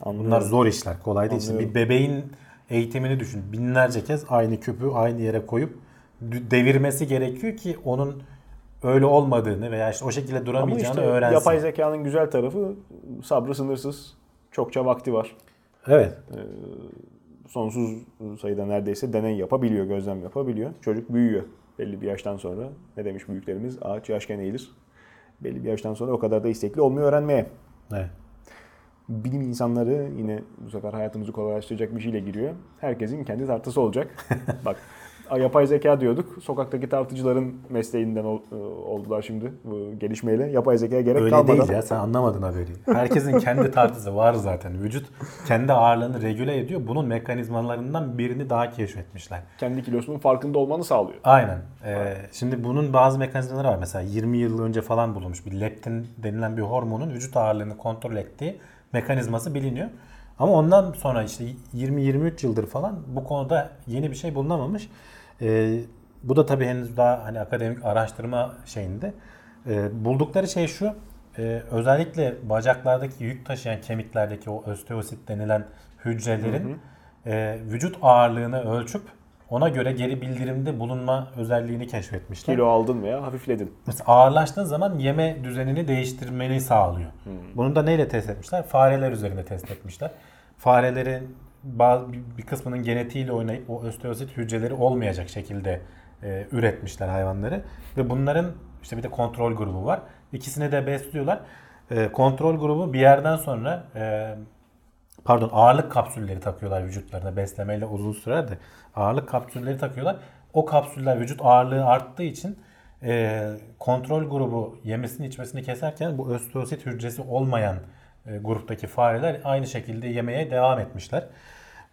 A: anlıyorum.
B: Bunlar zor işler. Kolay değil. Şimdi bir bebeğin eğitimini düşün. Binlerce kez aynı küpü aynı yere koyup devirmesi gerekiyor ki onun öyle olmadığını veya işte o şekilde
A: Ama
B: duramayacağını
A: işte
B: öğrensin.
A: yapay zekanın güzel tarafı sabrı sınırsız. Çokça vakti var.
B: Evet.
A: Sonsuz sayıda neredeyse deney yapabiliyor, gözlem yapabiliyor. Çocuk büyüyor. Belli bir yaştan sonra ne demiş büyüklerimiz? Ağaç yaşken eğilir. Belli bir yaştan sonra o kadar da istekli olmuyor öğrenmeye.
B: Evet.
A: bilim insanları yine bu sefer hayatımızı kolaylaştıracak bir şeyle giriyor. Herkesin kendi tartısı olacak. Bak yapay zeka diyorduk. Sokaktaki tartıcıların mesleğinden ol- e, oldular şimdi bu gelişmeyle. Yapay zekaya gerek
B: Öyle
A: kalmadan.
B: değil ya sen anlamadın haberi. Herkesin kendi tartısı var zaten. Vücut kendi ağırlığını regüle ediyor. Bunun mekanizmalarından birini daha keşfetmişler.
A: Kendi kilosunun farkında olmanı sağlıyor.
B: Aynen. Ee, şimdi bunun bazı mekanizmaları var. Mesela 20 yıl önce falan bulunmuş bir leptin denilen bir hormonun vücut ağırlığını kontrol ettiği mekanizması biliniyor. Ama ondan sonra işte 20-23 yıldır falan bu konuda yeni bir şey bulunamamış. Ee, bu da tabii henüz daha hani akademik araştırma şeyinde. Ee, buldukları şey şu. e, özellikle bacaklardaki yük taşıyan kemiklerdeki o osteosit denilen hücrelerin e, vücut ağırlığını ölçüp ona göre geri bildirimde bulunma özelliğini keşfetmişler.
A: Kilo aldın veya hafifledin.
B: Mesela ağırlaştığın zaman yeme düzenini değiştirmeni sağlıyor. Bunu da neyle test etmişler? Fareler üzerinde test etmişler. Farelerin bazı bir- kısmının genetiğiyle oynayıp o osteosit hücreleri olmayacak şekilde e, üretmişler hayvanları ve bunların işte bir de kontrol grubu var. İkisini de besliyorlar. E, kontrol grubu bir yerden sonra e, pardon ağırlık kapsülleri takıyorlar vücutlarına beslemeyle uzun sürer de ağırlık kapsülleri takıyorlar. O kapsüller vücut ağırlığı arttığı için e, kontrol grubu yemesini içmesini keserken bu osteosit hücresi olmayan gruptaki fareler aynı şekilde yemeye devam etmişler.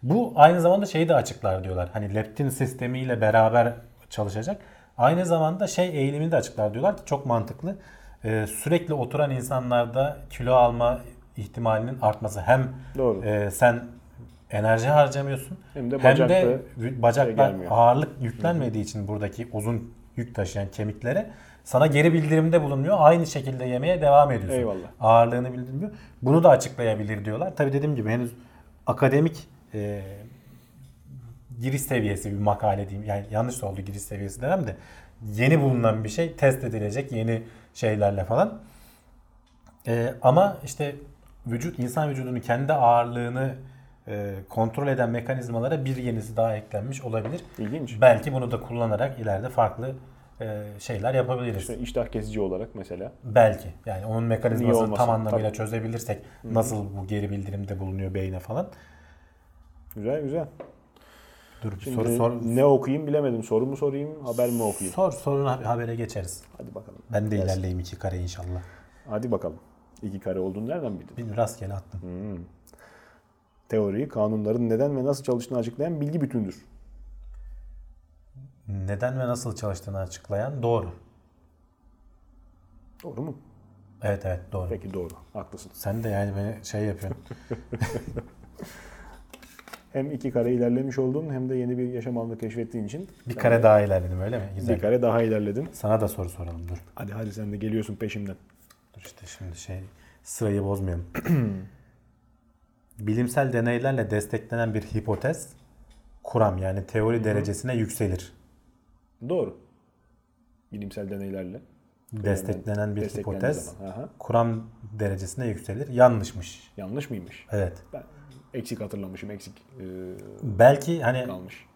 B: Bu aynı zamanda şeyi de açıklar diyorlar. Hani leptin sistemiyle beraber çalışacak. Aynı zamanda şey eğilimini de açıklar diyorlar ki çok mantıklı. E, sürekli oturan insanlarda kilo alma ihtimalinin artması. Hem
A: Doğru.
B: e, sen enerji harcamıyorsun
A: Hem de
B: hem de bacaklar
A: şey
B: ağırlık yüklenmediği için buradaki uzun yük taşıyan kemiklere sana geri bildirimde bulunuyor. Aynı şekilde yemeye devam ediyorsun.
A: Eyvallah.
B: Ağırlığını bildirmiyor. Bunu da açıklayabilir diyorlar. Tabii dediğim gibi henüz akademik e, giriş seviyesi bir makale diyeyim. Yani yanlış oldu giriş seviyesi demem de yeni bulunan bir şey test edilecek yeni şeylerle falan. E, ama işte vücut insan vücudunun kendi ağırlığını e, kontrol eden mekanizmalara bir yenisi daha eklenmiş olabilir.
A: İlginç.
B: Belki bunu da kullanarak ileride farklı şeyler yapabiliriz.
A: İşte iştah kesici olarak mesela.
B: Belki. Yani onun mekanizmasını tam anlamıyla
A: Tabii.
B: çözebilirsek nasıl bu geri bildirimde bulunuyor beyne falan.
A: Güzel güzel.
B: Dur
A: Şimdi
B: soru sor.
A: ne okuyayım bilemedim. Soru mu sorayım, haber mi okuyayım?
B: Sor soruna habere geçeriz.
A: Hadi bakalım.
B: Ben de
A: Gelsin.
B: ilerleyeyim iki kare inşallah.
A: Hadi bakalım. İki kare olduğunu nereden bildin?
B: Bir rastgele attım.
A: Teoriyi, kanunların neden ve nasıl çalıştığını açıklayan bilgi bütündür.
B: Neden ve nasıl çalıştığını açıklayan doğru.
A: Doğru mu?
B: Evet evet doğru.
A: Peki doğru. Haklısın.
B: Sen de yani beni şey yapıyorsun.
A: Hem iki kare ilerlemiş oldun hem de yeni bir yaşam alanı keşfettiğin için
B: Bir kare daha ilerledim öyle mi? Güzel.
A: bir kare daha ilerledin.
B: Sana da soru soralım dur.
A: Hadi hadi sen de geliyorsun peşimden.
B: Dur işte şimdi şey sırayı bozmayalım. Bilimsel deneylerle desteklenen bir hipotez kuram yani teori derecesine yükselir.
A: Doğru. Bilimsel deneylerle.
B: Desteklenen bir hipotez kuram derecesine yükselir. Yanlışmış.
A: Yanlış mıymış?
B: Evet.
A: Ben eksik hatırlamışım. Eksik e,
B: Belki hani
A: kalmış.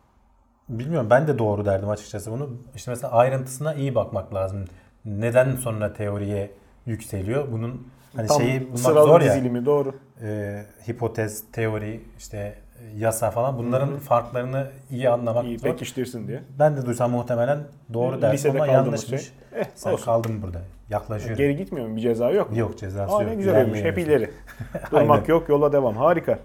B: bilmiyorum ben de doğru derdim açıkçası bunu. İşte mesela ayrıntısına iyi bakmak lazım. Neden sonra teoriye yükseliyor. Bunun hani
A: Tam
B: şeyi bulmak zor ya.
A: dizilimi doğru.
B: e, hipotez, teori, işte yasa falan bunların farklarını iyi anlamak
A: İyi
B: zor.
A: pekiştirsin diye.
B: Ben de duysam muhtemelen doğru dersim
A: Lisede
B: ama yanlışmış.
A: şey. Eh,
B: Sen
A: olsun.
B: kaldın burada. Yaklaşıyorum.
A: Geri gitmiyor mu? Bir ceza yok mu?
B: Yok cezası
A: Aa
B: yok.
A: ne güzel olmuş. Hep ileri. Durmak yok, yola devam. Harika.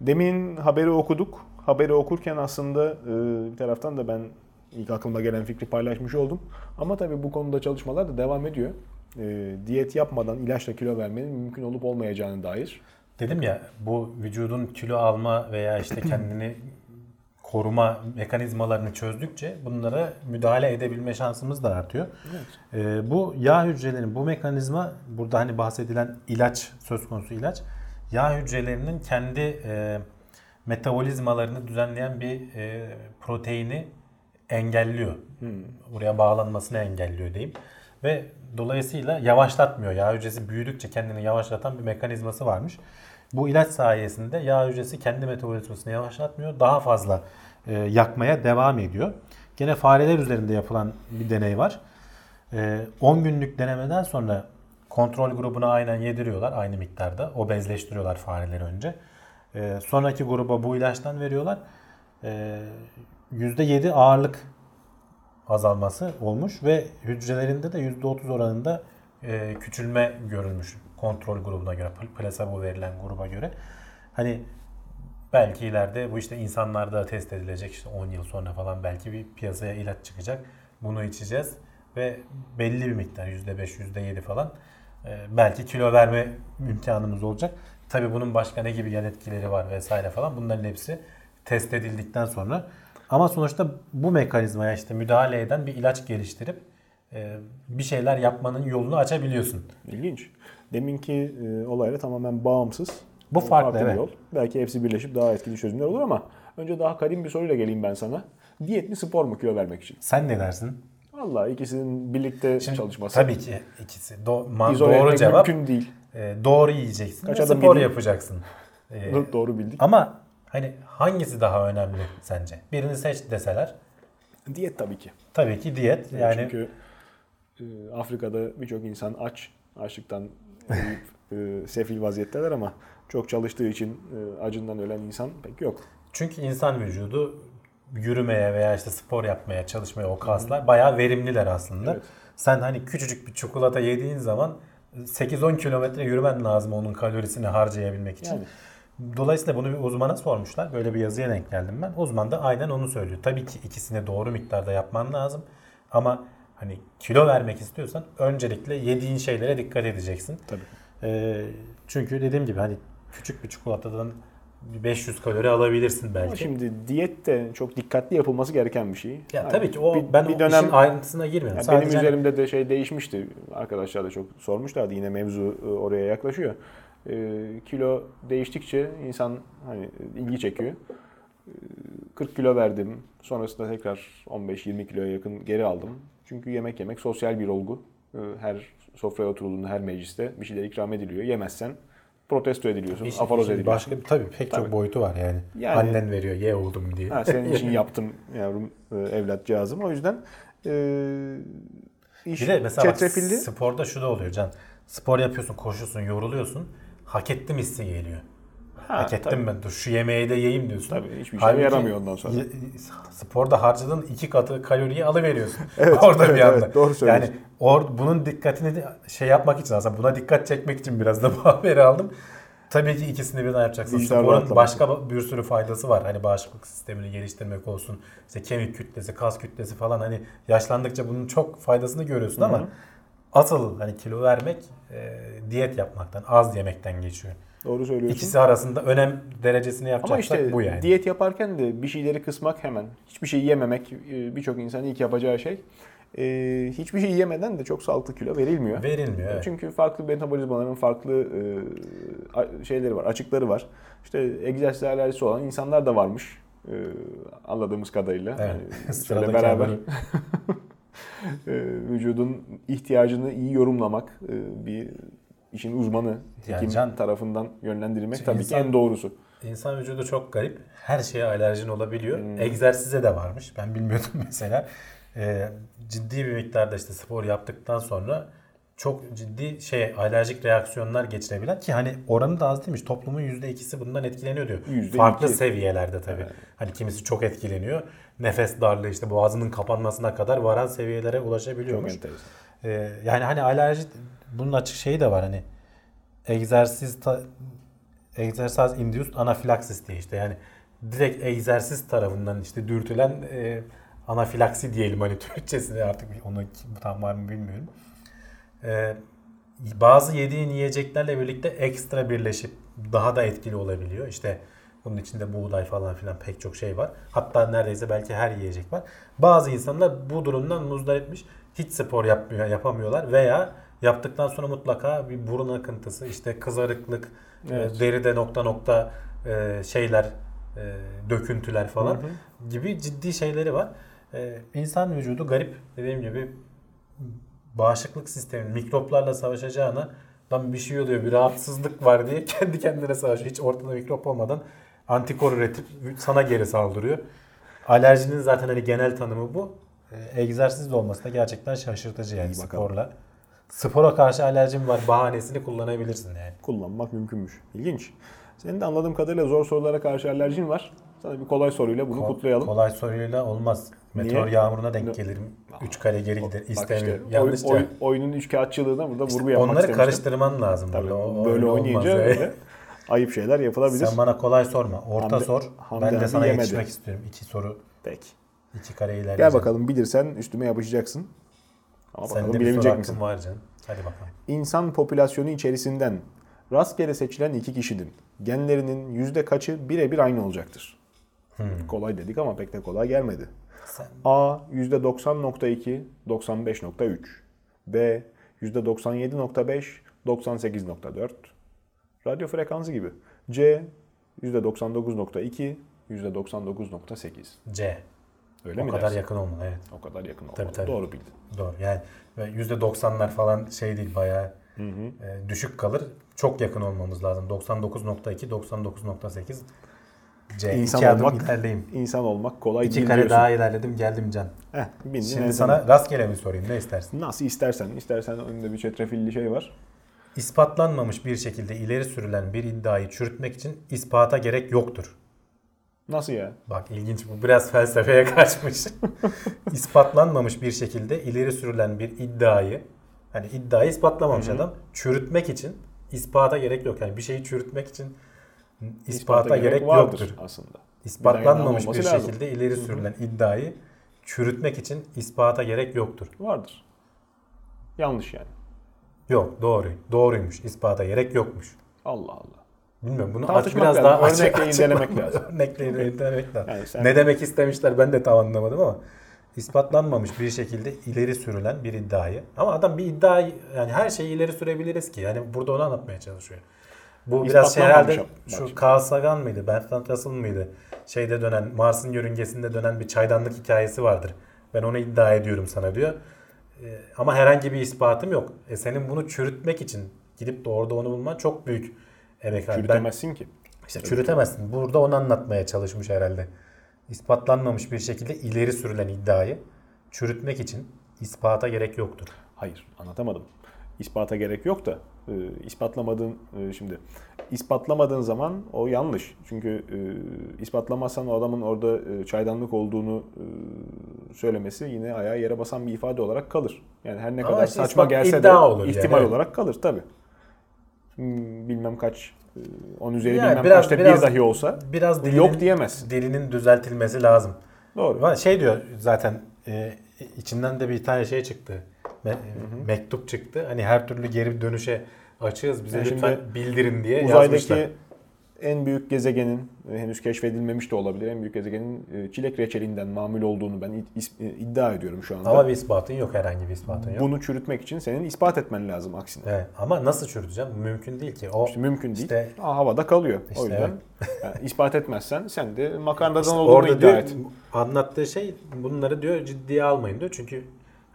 A: Demin haberi okuduk. Haberi okurken aslında e, bir taraftan da ben ilk aklıma gelen fikri paylaşmış oldum. Ama tabii bu konuda çalışmalar da devam ediyor. E, diyet yapmadan ilaçla kilo vermenin mümkün olup olmayacağını dair.
B: Dedim ya bu vücudun kilo alma veya işte kendini koruma mekanizmalarını çözdükçe bunlara müdahale edebilme şansımız da artıyor. Ee, bu yağ hücrelerinin bu mekanizma burada hani bahsedilen ilaç söz konusu ilaç yağ hücrelerinin kendi e, metabolizmalarını düzenleyen bir e, proteini engelliyor. Buraya bağlanmasını engelliyor diyeyim. Ve dolayısıyla yavaşlatmıyor. Yağ hücresi büyüdükçe kendini yavaşlatan bir mekanizması varmış. Bu ilaç sayesinde yağ hücresi kendi metabolizmasını yavaşlatmıyor. Daha fazla e, yakmaya devam ediyor. Gene fareler üzerinde yapılan bir deney var. E, 10 günlük denemeden sonra kontrol grubuna aynen yediriyorlar aynı miktarda. Obezleştiriyorlar fareleri önce. E, sonraki gruba bu ilaçtan veriyorlar. E, %7 ağırlık azalması olmuş ve hücrelerinde de %30 oranında e, küçülme görülmüş kontrol grubuna göre, plasebo verilen gruba göre. Hani belki ileride bu işte insanlarda test edilecek işte 10 yıl sonra falan belki bir piyasaya ilaç çıkacak. Bunu içeceğiz ve belli bir miktar %5, %7 falan e, belki kilo verme imkanımız olacak. Tabii bunun başka ne gibi yan etkileri var vesaire falan bunların hepsi test edildikten sonra ama sonuçta bu mekanizmaya işte müdahale eden bir ilaç geliştirip e, bir şeyler yapmanın yolunu açabiliyorsun.
A: İlginç. Deminki e, olayla tamamen bağımsız.
B: Bu farklı,
A: bir
B: evet.
A: yol. Belki hepsi birleşip daha etkili çözümler olur ama önce daha kadim bir soruyla geleyim ben sana. Diyet mi spor mu kilo vermek için?
B: Sen ne dersin?
A: Vallahi ikisinin birlikte çalışması.
B: Tabii ki ikisi. Do- ma-
A: İzole
B: doğru cevap.
A: mümkün değil.
B: e, doğru yiyeceksin
A: Kaç adım
B: spor
A: yedin?
B: yapacaksın. E,
A: Doğru bildik.
B: ama hani hangisi daha önemli sence? Birini seç deseler
A: Diyet tabii ki.
B: tabii ki diyet. Yani
A: Çünkü e, Afrika'da birçok insan aç, açlıktan e, sefil vaziyetteler ama çok çalıştığı için e, acından ölen insan pek yok.
B: Çünkü insan vücudu yürümeye veya işte spor yapmaya, çalışmaya o kaslar bayağı verimliler aslında.
A: Evet.
B: Sen hani küçücük bir çikolata yediğin zaman 8-10 kilometre yürümen lazım onun kalorisini harcayabilmek için.
A: Yani.
B: Dolayısıyla bunu bir uzmana sormuşlar. Böyle bir yazıya denk geldim ben. Uzman da aynen onu söylüyor. Tabii ki ikisini doğru miktarda yapman lazım. Ama hani kilo vermek istiyorsan öncelikle yediğin şeylere dikkat edeceksin.
A: Tabii.
B: Ee, çünkü dediğim gibi hani küçük bir çikolatadan bir 500 kalori alabilirsin belki.
A: Ama şimdi diyet de çok dikkatli yapılması gereken bir şey.
B: Ya
A: Yani
B: tabii ki o
A: bir-
B: ben
A: bir
B: o
A: dönem-
B: işin ayrıntısına girmiyorum.
A: Yani
B: Sadece
A: benim üzerimde de şey değişmişti. Arkadaşlar da çok sormuşlardı. Yine mevzu e, oraya yaklaşıyor. E, kilo değiştikçe insan hani ilgi çekiyor. E, 40 kilo verdim. Sonrasında tekrar 15-20 kiloya yakın geri aldım. Çünkü yemek yemek sosyal bir olgu. E, Her sofraya oturulduğunda her mecliste bir şeyler ikram ediliyor. Yemezsen protesto ediliyorsun,
B: işin-
A: aforoz
B: işin
A: ediliyorsun.
B: Başka bir tabii pek
A: Tabii.
B: çok boyutu var yani.
A: Yani-
B: Annen veriyor ye oldum diye.
A: Ha, senin için yaptım yavrum e, evlat cihazım. O yüzden e, iş
B: Bir de mesela bak,
A: çetrefilli.
B: sporda şu da oluyor Can. Spor yapıyorsun, koşuyorsun, yoruluyorsun. Hak ettim hissi geliyor.
A: Ha,
B: Hak ettim
A: tabii.
B: ben. Dur şu yemeği de yiyeyim diyorsun.
A: Tabii, hiçbir işe
B: Halbuki
A: yaramıyor ondan sonra.
B: y- Sporda harcadığın iki katı kaloriyi alıveriyorsun.
A: Evet,
B: Orada
A: evet,
B: bir anda.
A: evet, doğru söylüyorsun.
B: Yani or, bunun dikkatini de- şey yapmak için aslında buna dikkat çekmek için biraz da bu haberi aldım. Tabii ki ikisini birden yapacaksın.
A: Vicdan
B: Sporun başka bir sürü faydası var. Hani bağışıklık sistemini geliştirmek olsun. işte kemik kütlesi, kas kütlesi falan hani yaşlandıkça bunun çok faydasını görüyorsun ama asıl hani kilo vermek e, diyet yapmaktan, az yemekten geçiyor.
A: Doğru söylüyorsun.
B: İkisi arasında önem derecesini
A: Ama
B: yapacaksak
A: işte
B: bu yani.
A: diyet yaparken de bir şeyleri kısmak hemen. Hiçbir şey yememek e, birçok insanın ilk yapacağı şey. E, hiçbir şey yemeden de çok sağlıklı kilo verilmiyor.
B: Verilmiyor. Evet.
A: Çünkü farklı metabolizmaların farklı e, şeyleri var, açıkları var. İşte egzersiz alerjisi olan insanlar da varmış. e, anladığımız kadarıyla.
B: Evet.
A: Yani şöyle beraber e, vücudun ihtiyacını iyi yorumlamak e, bir işin uzmanı
B: Yani
A: hekim
B: can-
A: tarafından yönlendirmek
B: Şimdi
A: tabii
B: insan-
A: ki en doğrusu.
B: İnsan vücudu çok garip. Her şeye alerjin olabiliyor.
A: Hmm.
B: Egzersize de varmış. Ben bilmiyordum mesela. Ee, ciddi bir miktarda işte spor yaptıktan sonra çok ciddi şey alerjik reaksiyonlar geçirebilen ki hani oranı da az değilmiş. Toplumun %2'si bundan etkileniyor diyor.
A: Yüzde
B: Farklı
A: iki.
B: seviyelerde tabii. Hani kimisi çok etkileniyor. Nefes darlığı işte boğazının kapanmasına kadar varan seviyelere
A: Çok
B: ulaşabiliyormuş.
A: enteresan.
B: Ee, yani hani alerji bunun açık şeyi de var hani egzersiz ta, egzersiz induced anafilaksis diye işte yani direkt egzersiz tarafından işte dürtülen e, anafilaksi diyelim hani Türkçesinde artık onu tam var mı bilmiyorum. Ee, bazı yediğin yiyeceklerle birlikte ekstra birleşip daha da etkili olabiliyor. İşte bunun içinde buğday falan filan pek çok şey var. Hatta neredeyse belki her yiyecek var. Bazı insanlar bu durumdan muzdaripmiş. Hiç spor yapmıyor, yapamıyorlar veya yaptıktan sonra mutlaka bir burun akıntısı, işte kızarıklık,
A: Evet.
B: e, deride nokta nokta e, şeyler, e, döküntüler falan gibi ciddi şeyleri var. İnsan vücudu garip dediğim gibi bağışıklık sistemi mikroplarla savaşacağına lan bir şey oluyor bir rahatsızlık var diye kendi kendine savaşıyor. Hiç ortada mikrop olmadan antikor üretip sana geri saldırıyor. Alerjinin zaten hani genel tanımı bu. Egzersiz de olması da gerçekten şaşırtıcı yani
A: İyi bakalım.
B: Spora karşı alerjim var bahanesini kullanabilirsin yani.
A: Kullanmak mümkünmüş. İlginç. Senin de anladığım kadarıyla zor sorulara karşı alerjin var. Sana bir kolay soruyla bunu
B: Ko-
A: kutlayalım.
B: Kolay soruyla olmaz. Meteor
A: Niye?
B: yağmuruna denk gelirim. 3 kare geri gider. İstemiyorum.
A: işte, oy-
B: Yanlışça.
A: oy- oyunun üçkağıtçılığına burada
B: İşte
A: vurgu yapmak
B: onları
A: istemiştim.
B: karıştırman lazım.
A: Tabii, böyle
B: öyle olmaz
A: oynayınca öyle ayıp şeyler yapılabilir.
B: Sen bana kolay sorma. Orta
A: Hamdi-
B: sor.
A: Hamdi
B: ben de sana
A: yemedi.
B: yetişmek istiyorum. İki soru,
A: Peki.
B: iki kare ilerleyeceğim.
A: Gel bakalım bilirsen üstüme yapışacaksın. Ama bakalım
B: bir soru
A: bilebilecek misin?
B: var canım. Hadi bakalım.
A: İnsan popülasyonu içerisinden rastgele seçilen iki kişinin genlerinin yüzde kaçı birebir aynı olacaktır? Kolay dedik ama pek de kolay gelmedi.
B: Sen
A: A %90.2 95.3 B %97.5 98.4 Radyo frekansı gibi. C %99.2 %99.8
B: C.
A: Öyle
B: o
A: mi
B: kadar
A: dersin?
B: yakın olmalı evet.
A: O kadar yakın olmalı.
B: Tabii, tabii.
A: Doğru bildin.
B: Doğru. Yani ve %90'lar falan şey değil bayağı e, düşük kalır. Çok yakın olmamız lazım. 99.2, 99.8 C.
A: İnsan
B: İki
A: olmak-
B: ilerleyeyim.
A: İnsan olmak kolay
B: İki
A: değil
B: kare
A: diyorsun.
B: daha ilerledim geldim can.
A: Heh, bildin
B: Şimdi sana
A: azından.
B: rastgele mi sorayım ne istersin?
A: Nasıl istersen. istersen önünde bir çetrefilli şey var.
B: İspatlanmamış bir şekilde ileri sürülen bir iddiayı çürütmek için ispata gerek yoktur.
A: Nasıl ya?
B: Bak ilginç bu biraz felsefeye kaçmış. İspatlanmamış bir şekilde ileri sürülen bir iddiayı hani iddiayı ispatlamamış adam çürütmek için ispata gerek yok. Yani bir şeyi çürütmek için ispata, gerek,
A: vardır
B: yoktur.
A: aslında.
B: İspatlanmamış bir
A: lazım.
B: şekilde ileri sürülen iddiayı çürütmek için ispata gerek yoktur.
A: Vardır. Yanlış yani.
B: Yok doğru. Doğruymuş. İspata gerek yokmuş.
A: Allah Allah.
B: Bilmiyorum bunu aç biraz
A: lazım.
B: daha açık,
A: Örnekle irdelemek lazım.
B: Örnekle irdelemek lazım.
A: Yani sen-
B: Ne demek istemişler ben de tam anlamadım ama ispatlanmamış bir şekilde ileri sürülen bir iddiayı ama adam bir iddia yani her şeyi ileri sürebiliriz ki yani burada onu anlatmaya çalışıyor. Bu biraz şey herhalde şu. Carl Sagan mıydı? Bertrand Russell mıydı? Şeyde dönen Mars'ın yörüngesinde dönen bir çaydanlık hikayesi vardır. Ben onu iddia ediyorum sana diyor. Ee, ama herhangi bir ispatım yok. E senin bunu çürütmek için gidip de orada onu bulman çok büyük emek. Ben-
A: Çürütemezsin ki.
B: işte çürütemezsin. Burada onu anlatmaya çalışmış herhalde. İspatlanmamış bir şekilde ileri sürülen iddiayı çürütmek için ispata gerek yoktur.
A: Hayır anlatamadım. İspata gerek yok da e, ispatlamadığın e, şimdi ispatlamadığın zaman o yanlış. Çünkü e, ispatlamazsan o adamın orada e, çaydanlık olduğunu e, söylemesi yine ayağa yere basan bir ifade olarak kalır. Yani her ne
B: Ama
A: kadar
B: işte
A: saçma gelse de
B: olur yani,
A: ihtimal
B: evet.
A: olarak kalır tabi. Bilmem kaç e, on üzeri
B: Yani
A: bilmem
B: biraz-
A: kaçta
B: biraz-
A: bir dahi olsa
B: Biraz dilinin,
A: yok diyemezsin.
B: dilinin düzeltilmesi lazım.
A: Doğru.
B: Şey diyor zaten e, içinden de bir tane şey çıktı. Me- mektup çıktı. Hani her türlü geri dönüşe açığız. Bize
A: Yani
B: lütfen
A: şimdi
B: bildirin diye yazmışlar.
A: Uzaydaki en büyük gezegenin e, henüz keşfedilmemiş de olabilir. En büyük gezegenin e, çilek reçelinden mamul olduğunu ben e, iddia ediyorum şu anda.
B: Ama bir ispatın yok herhangi bir ispatın yok.
A: Bunu çürütmek için senin ispat etmen lazım aksine.
B: Evet. Ama nasıl çürüteceğim? Mümkün değil ki. O
A: İşte mümkün değil.
B: İşte-
A: Aa, havada kalıyor.
B: İşte
A: o yüzden yani ispat etmezsen sen de makarnadan
B: İşte
A: olduğunu iddia
B: diyor,
A: et.
B: anlattığı şey bunları diyor ciddiye almayın diyor. Çünkü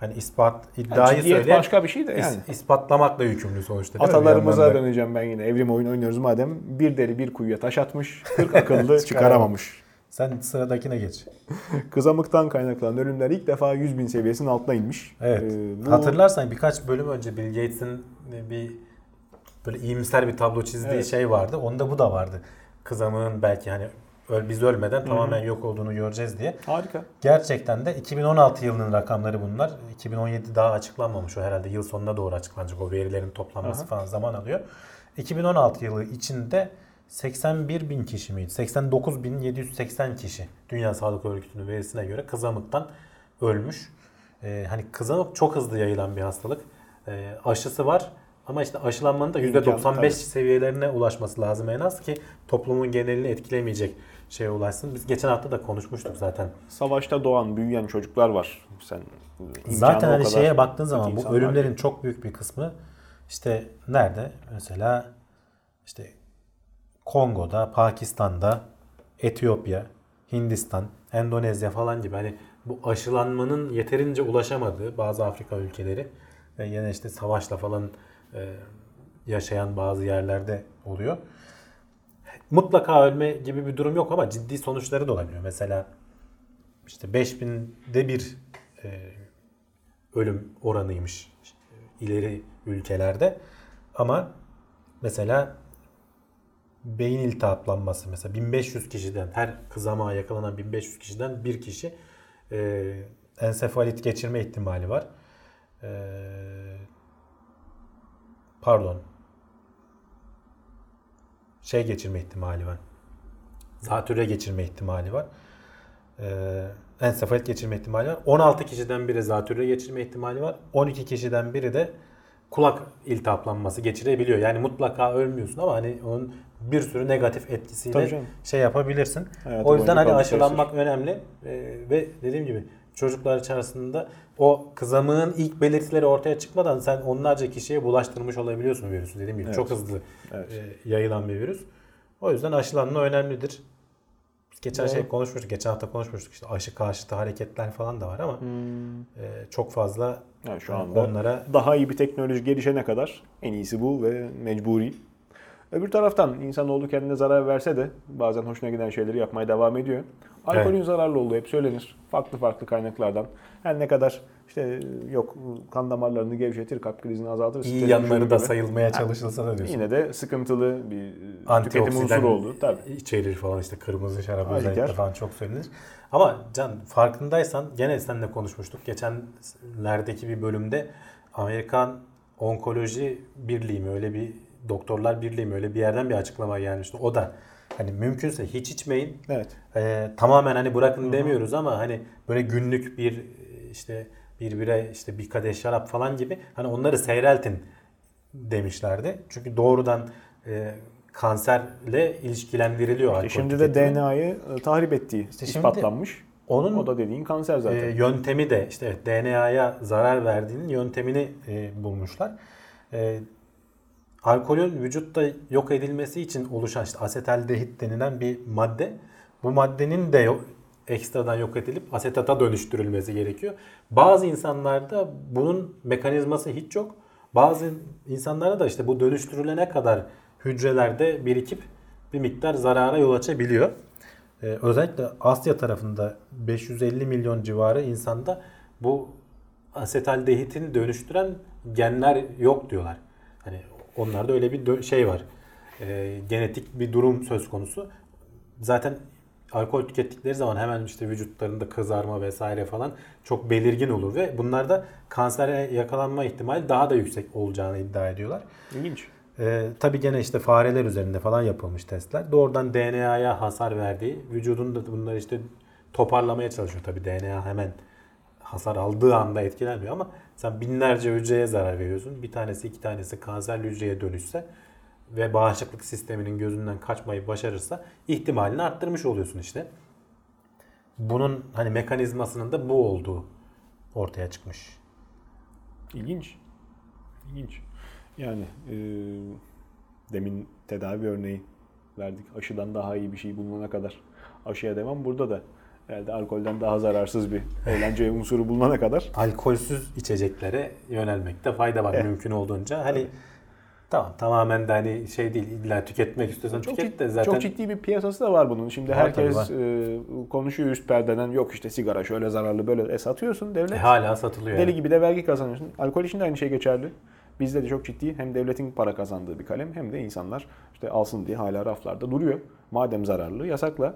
B: hani ispat
A: Yani
B: iddiayı
A: ciddiyet
B: söyleyen
A: başka bir şey de yani.
B: is- ispatlamakla yükümlü sonuçta.
A: Atalarımıza döneceğim ben yine. Evrim oyunu oynuyoruz madem. Bir deri bir kuyuya taş atmış, 40 akıllı çıkaramamış.
B: Sen sıradakine geç.
A: Kızamıktan kaynaklanan ölümler ilk defa 100 bin seviyesinin altına inmiş.
B: Evet.
A: Ee, bu-
B: Hatırlarsan birkaç bölüm önce Bill Gates'in bir böyle iyimser bir tablo çizdiği
A: Evet.
B: şey vardı. Onda bu da vardı. Kızamığın belki hani öl, biz ölmeden tamamen yok olduğunu göreceğiz diye.
A: Harika.
B: Gerçekten de 2016 yılının rakamları bunlar. 2017 daha açıklanmamış o herhalde yıl sonuna doğru açıklanacak o verilerin toplanması
A: Aha.
B: falan zaman alıyor. 2016 yılı içinde 81 bin kişi miydi? 89 bin 780 kişi Dünya Sağlık Örgütü'nün verisine göre kızamıktan ölmüş. Ee, hani kızamık çok hızlı yayılan bir hastalık. Ee, aşısı var ama işte aşılanmanın da
A: İmkan,
B: %95
A: tabii.
B: seviyelerine ulaşması lazım en az ki toplumun genelini etkilemeyecek şeye ulaşsın. Biz geçen hafta da konuşmuştuk zaten.
A: Savaşta doğan, büyüyen çocuklar var. Sen
B: Zaten hani şeye baktığın zaman bu ölümlerin çok büyük bir kısmı işte nerede? Mesela işte Kongo'da, Pakistan'da, Etiyopya, Hindistan, Endonezya falan gibi hani bu aşılanmanın yeterince ulaşamadığı bazı Afrika ülkeleri ve yine işte savaşla falan e, yaşayan bazı yerlerde oluyor. Mutlaka ölme gibi bir durum yok ama ciddi sonuçları da olabiliyor. Mesela işte 5000'de bir e, ölüm oranıymış ileri ülkelerde. Ama mesela beyin iltihaplanması mesela 1500 kişiden her kızamağa yakalanan 1500 kişiden bir kişi e, ensefalit geçirme ihtimali var. E, pardon. Şey geçirme ihtimali var. Zatürre geçirme ihtimali var. Ee, ensefalit geçirme ihtimali var. 16 kişiden biri zatürre geçirme ihtimali var. 12 kişiden biri de kulak iltihaplanması geçirebiliyor. Yani mutlaka ölmüyorsun ama hani onun bir sürü negatif etkisiyle şey yapabilirsin.
A: Hayatı
B: o yüzden hani aşılanmak önemli. Ee, ve dediğim gibi çocuklar içerisinde o kızamığın ilk belirtileri ortaya çıkmadan sen onlarca kişiye bulaştırmış olabiliyorsun virüsü. Dediğim gibi
A: Evet.
B: çok hızlı
A: Evet.
B: e, yayılan bir virüs. O yüzden aşılanma önemlidir. Geçen
A: Doğru.
B: şey konuşmuştuk, geçen hafta konuşmuştuk işte aşı karşıtı hareketler falan da var ama
A: Hmm.
B: e, çok fazla
A: Yani şu anda
B: onlara
A: daha iyi bir teknoloji gelişene kadar en iyisi bu ve mecburi. Öbür taraftan insanoğlu kendine zarar verse de bazen hoşuna giden şeyleri yapmaya devam ediyor. Alkolün zararlı olduğu hep söylenir. Farklı farklı kaynaklardan. Her ne kadar işte yok kan damarlarını gevşetir, kalp krizini azaltır.
B: iyi yanları da
A: gibi.
B: sayılmaya çalışılsa da diyorsun.
A: Yine de sıkıntılı bir e, tüketim unsuru oldu. Tabii.
B: içerir falan işte kırmızı şarap özellikle falan çok söylenir. Ama Can farkındaysan gene seninle konuşmuştuk. Geçenlerdeki bir bölümde Amerikan Onkoloji Birliği mi öyle bir Doktorlar Birliği mi öyle bir yerden bir açıklama gelmişti. O da hani mümkünse hiç içmeyin.
A: Evet.
B: Ee, tamamen hani bırakın demiyoruz ama hani böyle günlük bir işte bir bire işte bir kadeh şarap falan gibi hani onları seyreltin demişlerdi. Çünkü doğrudan e, kanserle ilişkilendiriliyor alkol
A: E şimdi de. DNA'yı e, tahrip ettiği
B: İşte
A: ispatlanmış.
B: Onun
A: O da dediğin kanser zaten.
B: e, yöntemi de işte evet, DNA'ya zarar verdiğinin yöntemini e, bulmuşlar. E, alkolün vücutta yok edilmesi için oluşan işte asetaldehit denilen bir madde. Bu maddenin de yok, ekstradan yok edilip asetata dönüştürülmesi gerekiyor. Bazı insanlarda bunun mekanizması hiç yok. Bazı insanlarda da işte bu dönüştürülene kadar hücrelerde birikip bir miktar zarara yol açabiliyor. Ee, özellikle Asya tarafında 550 milyon civarı insanda bu asetaldehitin dönüştüren genler yok diyorlar. Hani onlarda öyle bir şey var. Ee, genetik bir durum söz konusu. Zaten alkol tükettikleri zaman hemen işte vücutlarında kızarma vesaire falan çok belirgin olur ve bunlarda kansere yakalanma ihtimali daha da yüksek olacağını iddia ediyorlar.
A: İlginç.
B: Ee, tabii gene işte fareler üzerinde falan yapılmış testler. Doğrudan DNA'ya hasar verdiği, vücudun da bunları işte toparlamaya çalışıyor. Tabii DNA hemen hasar aldığı anda etkilenmiyor ama sen binlerce hücreye zarar veriyorsun. Bir tanesi iki tanesi kanserli hücreye dönüşse ve bağışıklık sisteminin gözünden kaçmayı başarırsa ihtimalini arttırmış oluyorsun işte. Bunun hani mekanizmasının da bu olduğu ortaya çıkmış.
A: İlginç. İlginç. Yani e, demin tedavi örneği verdik. Aşıdan daha iyi bir şey bulunana kadar aşıya devam. Burada da herhalde alkolden daha zararsız bir eğlence unsuru bulunana kadar
B: alkolsüz içeceklere yönelmekte fayda var
A: Evet.
B: mümkün olduğunca. Hani Tamam tamamen de hani şey değil illa tüketmek istiyorsan
A: Çok,
B: tüket de zaten
A: çok ciddi bir piyasası da var bunun. Şimdi
B: Var
A: herkes
B: tabii,
A: e, konuşuyor üst perdeden yok işte sigara şöyle zararlı böyle e, satıyorsun devlet.
B: e, hala satılıyor.
A: Deli
B: yani.
A: gibi de vergi kazanıyorsun. Alkol için de aynı şey geçerli. Bizde de çok ciddi hem devletin para kazandığı bir kalem hem de insanlar işte alsın diye hala raflarda duruyor. Madem zararlı yasakla.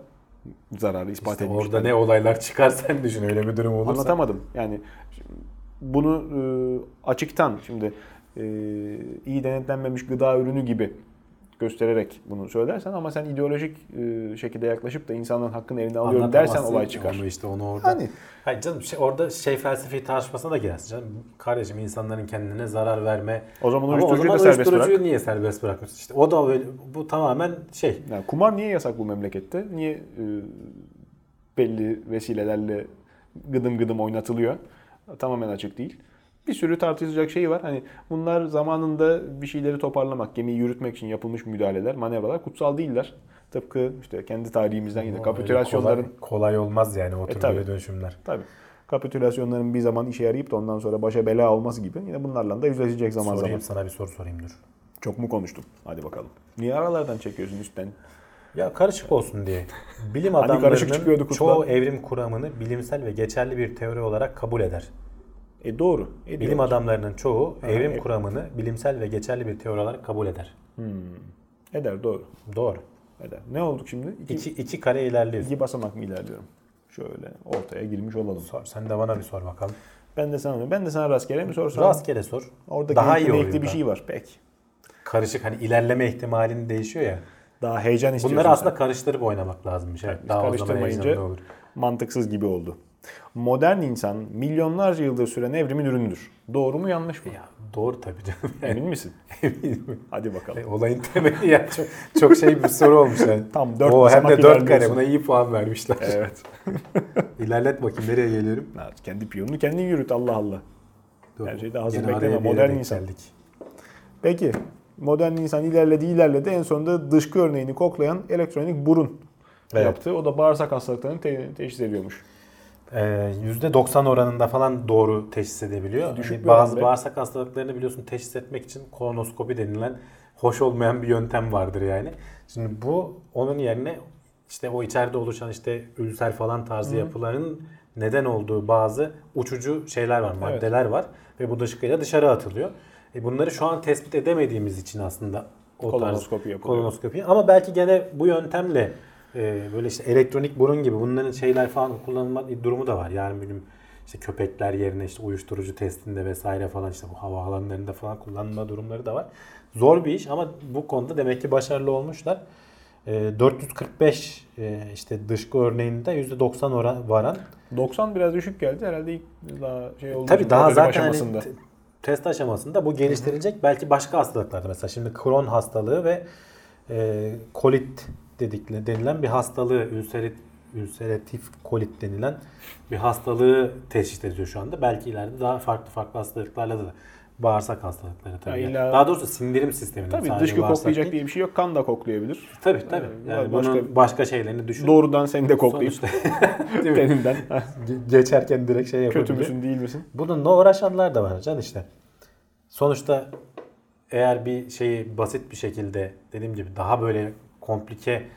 A: Zararı ispat
B: İşte
A: edilmiş.
B: orada ne olaylar çıkar sen düşün öyle bir durum olursa.
A: Anlatamadım. Yani bunu e, açıktan şimdi e, iyi denetlenmemiş gıda ürünü gibi göstererek bunu söylersen ama sen ideolojik e, şekilde yaklaşıp da insanların hakkını elinden alıyorum dersen olay çıkar.
B: Onu işte onu orada.
A: Hani
B: Hayır canım şey, orada şey felsefi tartışmasına da girersin canım. Kardeşim insanların kendine zarar verme.
A: o zaman
B: Ama o
A: uyuşturucuyu
B: zaman
A: da serbest
B: uyuşturucuyu
A: bırak.
B: niye serbest bırakıyorsun? İşte o da öyle, bu tamamen şey.
A: Yani kumar niye yasak bu memlekette? Niye e, belli vesilelerle gıdım gıdım oynatılıyor? Tamamen açık değil. Bir sürü tartışılacak şey var. Hani bunlar zamanında bir şeyleri toparlamak, gemiyi yürütmek için yapılmış müdahaleler, manevralar kutsal değiller. Tıpkı işte kendi tarihimizden yine
B: Öyle
A: kapitülasyonların
B: kolay, kolay olmaz yani o tür
A: tabii.
B: böyle dönüşümler.
A: tabii kapitülasyonların bir zaman işe yarayıp da ondan sonra başa bela olması gibi yine bunlarla da yüzleşecek zaman
B: sorayım
A: zaman.
B: sana bir soru sorayım dur.
A: Çok mu konuştum? Hadi bakalım. Niye aralardan çekiyorsun üstten?
B: Ya karışık olsun diye. Bilim
A: Hani karışık
B: adamlarının
A: çıkıyordu kutlar.
B: çoğu evrim kuramını bilimsel ve geçerli bir teori olarak kabul eder.
A: E doğru.
B: Bilim
A: ediyorlar.
B: adamlarının çoğu
A: Ha,
B: evrim
A: evet.
B: kuramını bilimsel ve geçerli bir teori olarak kabul eder.
A: Hmm. Eder doğru.
B: Doğru.
A: Eder. Ne olduk şimdi? İki,
B: İki, iki kare ilerliyorsun.
A: iki basamak mı ilerliyorum? Şöyle ortaya girmiş olalım.
B: Sor, sen de bana bir sor bakalım.
A: Ben de sana ben de sana rastgele mi sorsam?
B: Rastgele sor.
A: Orada
B: Daha iyi oluyor
A: bir şey var. Peki.
B: Karışık hani ilerleme ihtimalin değişiyor ya.
A: Daha heyecan istiyorsun.
B: Bunları aslında
A: sen.
B: karıştırıp oynamak lazımmış. Evet,
A: Biz
B: daha o zaman
A: karıştırmayınca
B: olur.
A: mantıksız gibi oldu. Modern insan milyonlarca yıldır süren evrimin ürünüdür. Doğru mu yanlış mı?
B: Ya doğru tabii canım. Yani,
A: Emin misin?
B: eminim.
A: Hadi bakalım.
B: E, Olayın temeli ya çok, çok şey bir soru olmuş yani.
A: Tam dört
B: o hem de dört kare
A: ilerliyorsun.
B: buna iyi puan vermişler.
A: Evet.
B: İlerlet bakayım nereye geliyorum?
A: Ha, Kendi piyonunu kendin yürüt Allah Allah.
B: Dur.
A: Her şeyde hazır
B: Gene
A: bekleme, modern insan.
B: geldik.
A: Peki. Modern insan ilerledi ilerledi. En sonunda dışkı örneğini koklayan elektronik burun
B: Evet.
A: yaptı. O da bağırsak hastalıklarını te- teşhis ediyormuş.
B: Ee, %90 oranında falan doğru teşhis edebiliyor.
A: Düşük
B: Hani
A: bir
B: bazı
A: oranda.
B: bağırsak hastalıklarını biliyorsun teşhis etmek için kolonoskopi denilen hoş olmayan bir yöntem vardır yani. Şimdi bu onun yerine işte o içeride oluşan işte ülser falan tarzı yapıların neden olduğu bazı uçucu şeyler var,
A: Evet.
B: maddeler var ve bu dışkıyla dışarı atılıyor. E bunları şu an tespit edemediğimiz için aslında o tarz
A: Kolonoskopi yapılıyor.
B: kolonoskopi. Ama belki gene bu yöntemle e, böyle işte elektronik burun gibi bunların şeyler falan kullanılma durumu da var. Yani benim işte köpekler yerine işte uyuşturucu testinde vesaire falan işte bu hava alanlarında falan kullanılma durumları da var. Zor bir iş ama bu konuda demek ki başarılı olmuşlar. E, 445 e, işte dışkı örneğinde %90 oran varan.
A: 90 biraz düşük geldi. Herhalde ilk daha şey olduğu
B: Tabii daha zaten hani
A: aşamasında.
B: te- test aşamasında bu geliştirilecek. Belki başka hastalıklarda mesela şimdi Crohn hastalığı ve e, kolit dedikle denilen bir hastalığı ülseret, ülseratif kolit denilen bir hastalığı teşhis ediyor şu anda. Belki ileride daha farklı farklı hastalıklarla da bağırsak hastalıkları tabii.
A: İlla-
B: Daha doğrusu sindirim sisteminin
A: Tabii
B: sadece
A: dışkı koklayacak
B: değil.
A: diye bir şey yok. Kan da koklayabilir.
B: Tabii tabii.
A: Ee,
B: Yani
A: başka-
B: bunun başka şeylerini düşün.
A: Doğrudan seni de koklayıp teninden.
B: Ge- Geçerken direkt şey yapabilir.
A: Kötü müsün değil misin?
B: Bununla uğraşanlar da var can işte. Sonuçta eğer bir şeyi basit bir şekilde dediğim gibi daha böyle komplike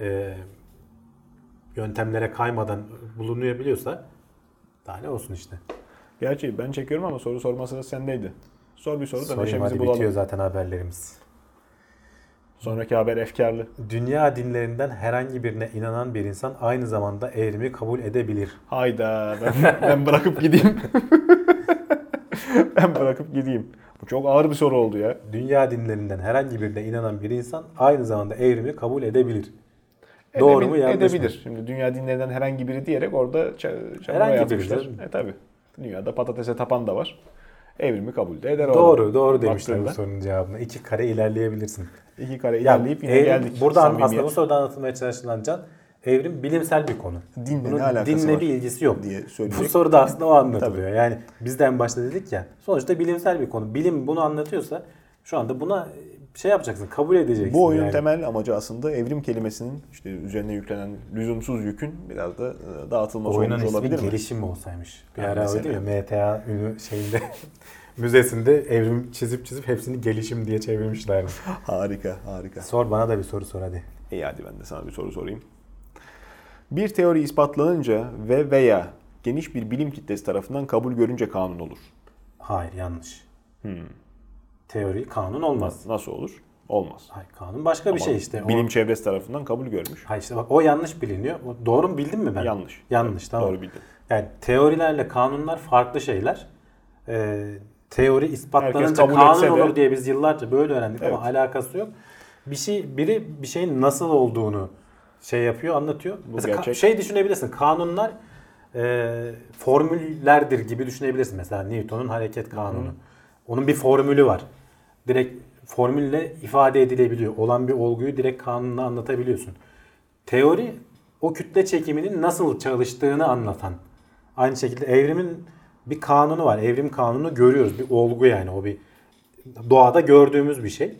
B: e, yöntemlere kaymadan bulunabiliyorsa daha ne olsun işte.
A: Gerçi ben çekiyorum ama soru sorma sırası sendeydi. Sor bir soru da
B: Sorayım
A: neşemizi
B: hadi
A: bulalım.
B: bitiyor zaten haberlerimiz.
A: Sonraki haber efkarlı.
B: Dünya dinlerinden herhangi birine inanan bir insan aynı zamanda evrimi kabul edebilir.
A: Hayda ben, ben bırakıp gideyim. ben bırakıp gideyim. Bu çok ağır bir soru oldu ya.
B: Dünya dinlerinden herhangi birine inanan bir insan aynı zamanda evrimi kabul edebilir. Doğru mu
A: Edebil-
B: yanlış mı?
A: Edebilir. Şimdi dünya dinlerinden herhangi biri diyerek orada
B: Herhangi canım.
A: E tabi. Dünyada patatese tapan da var. Evrimi kabul de eder.
B: Doğru,
A: orada.
B: doğru demişler bu sorunun cevabına. İki kare ilerleyebilirsin.
A: İki kare
B: Ya,
A: ilerleyip yine
B: evrim-
A: geldik.
B: Burada aslında bu soruda anlatılmaya çalışılan can evrim bilimsel bir konu.
A: Dinle
B: Bunun
A: ne alakası
B: dinle
A: var
B: bir ilgisi yok.
A: diye
B: Bu
A: söyleyecek.
B: soruda aslında o anlatılıyor. Yani biz de en başta dedik ya sonuçta bilimsel bir konu. Bilim bunu anlatıyorsa şu anda buna şey yapacaksın, kabul edeceksin.
A: Bu oyunun
B: yani.
A: temel amacı aslında evrim kelimesinin işte üzerine yüklenen lüzumsuz yükün biraz da e, dağıtılması
B: Oyunun
A: olmuş olabilir mi?
B: gelişim mi olsaymış? Bir
A: Ha,
B: ara öyle ya MTA ünü şeyinde müzesinde evrim çizip çizip hepsini gelişim diye çevirmişler.
A: Harika, harika.
B: Sor bana da bir soru sor hadi.
A: İyi hadi ben de sana bir soru sorayım. Bir teori ispatlanınca ve veya geniş bir bilim kitlesi tarafından kabul görünce kanun olur.
B: Hayır yanlış.
A: Hmm.
B: Teori kanun olmaz.
A: Nasıl olur? Olmaz.
B: Hayır kanun başka bir
A: Ama
B: şey işte. O-
A: Bilim çevresi tarafından kabul görmüş.
B: Hayır işte bak o yanlış biliniyor. O Doğru mu bildim mi ben?
A: Yanlış.
B: Yanlış tamam.
A: Doğru bildin.
B: Yani teorilerle kanunlar farklı şeyler. Ee, teori ispatlanınca kanun
A: de-
B: olur diye biz yıllarca böyle öğrendik ama
A: Evet.
B: alakası yok. Bir şey biri bir şeyin nasıl olduğunu şey yapıyor, anlatıyor.
A: Bu
B: Mesela
A: gerçek.
B: şey düşünebilirsin. Kanunlar e, formüllerdir gibi düşünebilirsin. Mesela Newton'un hareket kanunu. Onun bir formülü var. Direkt formülle ifade edilebiliyor. Olan bir olguyu direkt kanunla anlatabiliyorsun. Teori o kütle çekiminin nasıl çalıştığını anlatan. Aynı şekilde evrimin bir kanunu var. Evrim kanunu görüyoruz. Bir olgu yani o bir doğada gördüğümüz bir şey.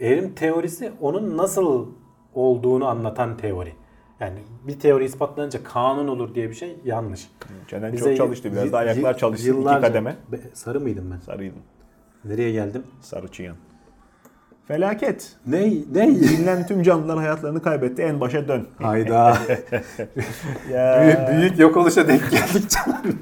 B: Evrim teorisi onun nasıl olduğunu anlatan teori. Yani bir teori ispatlanınca kanun olur diye bir şey yanlış.
A: Cenen
B: Bize
A: çok çalıştı. Biraz
B: y-
A: da ayaklar
B: y-
A: çalışsın. iki
B: yıllarca-
A: kademe.
B: Be- Sarı mıydım ben?
A: Sarıydın.
B: Nereye geldim?
A: Sarı çıyan. Felaket.
B: Ne? Ne?
A: Bilinen tüm canlılar hayatlarını kaybetti. En başa dön.
B: Hayda.
A: Ya.
B: büyük, büyük yok oluşa denk geldik canım.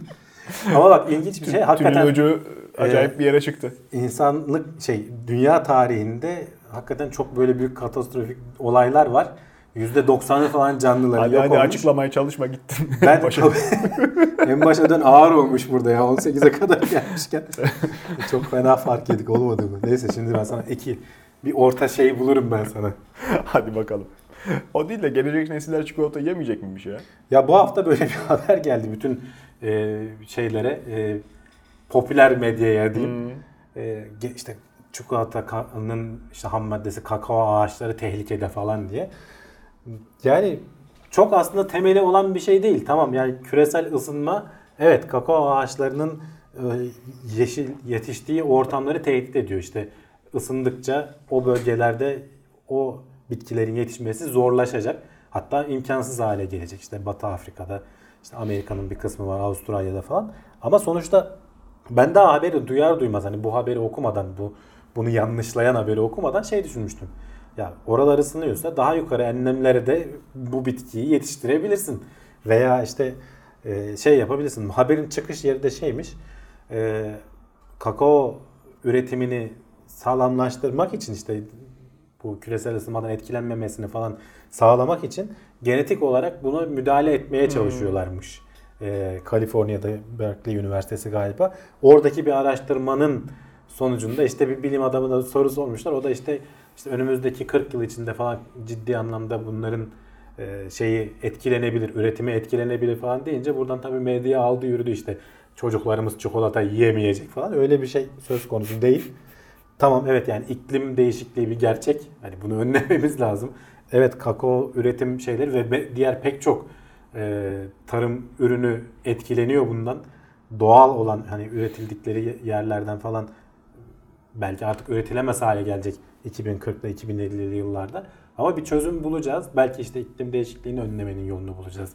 B: Ama bak ilginç bir şey. Hakikaten
A: Tünün ucu acayip bir yere çıktı.
B: insanlık şey dünya tarihinde hakikaten çok böyle büyük katastrofik olaylar var. %90'ı falan canlıları
A: Hadi
B: yok
A: hadi
B: olmuş.
A: açıklamaya çalışma gittin.
B: Ben
A: Başa-
B: en başadan ağır olmuş burada ya 18'e kadar gelmişken. çok fena fark yedik olmadı mı? Neyse şimdi ben sana iki bir orta şey bulurum ben sana.
A: Hadi bakalım. O değil de gelecek nesiller çikolata yemeyecek miymiş ya?
B: Ya bu hafta böyle bir haber geldi bütün e, şeylere e, popüler medyaya diyeyim.
A: Hmm.
B: E, işte çikolatanın işte ham maddesi kakao ağaçları tehlikede falan diye. Yani çok aslında temeli olan bir şey değil. Tamam yani küresel ısınma evet kakao ağaçlarının e, yeşil yetiştiği ortamları tehdit ediyor. İşte ısındıkça o bölgelerde o bitkilerin yetişmesi zorlaşacak. Hatta imkansız hale gelecek. İşte Batı Afrika'da, işte Amerika'nın bir kısmı var, Avustralya'da falan. Ama sonuçta ben daha haberi duyar duymaz hani bu haberi okumadan bu bunu yanlışlayan haberi okumadan şey düşünmüştüm. Ya oralar ısınıyorsa daha yukarı enlemlere de bu bitkiyi yetiştirebilirsin. Veya işte e, şey yapabilirsin. Haberin çıkış yeri de şeymiş. E, kakao üretimini sağlamlaştırmak için işte bu küresel ısınmadan etkilenmemesini falan sağlamak için genetik olarak bunu müdahale etmeye çalışıyorlarmış. Ee, Kaliforniya'da Berkeley Üniversitesi galiba. Oradaki bir araştırmanın sonucunda işte bir bilim adamına soru sormuşlar. O da işte işte önümüzdeki 40 yıl içinde falan ciddi anlamda bunların e, şeyi etkilenebilir, üretimi etkilenebilir falan deyince buradan tabii medya aldı yürüdü işte çocuklarımız çikolata yiyemeyecek falan. Öyle bir şey söz konusu değil. Tamam evet yani iklim değişikliği bir gerçek. Hani bunu önlememiz lazım. Evet kakao üretim şeyleri ve diğer pek çok e, tarım ürünü etkileniyor bundan. Doğal olan hani üretildikleri yerlerden falan belki artık üretilemez hale gelecek 2040'da 2050'li yıllarda. Ama bir çözüm bulacağız. Belki işte iklim değişikliğini önlemenin yolunu bulacağız.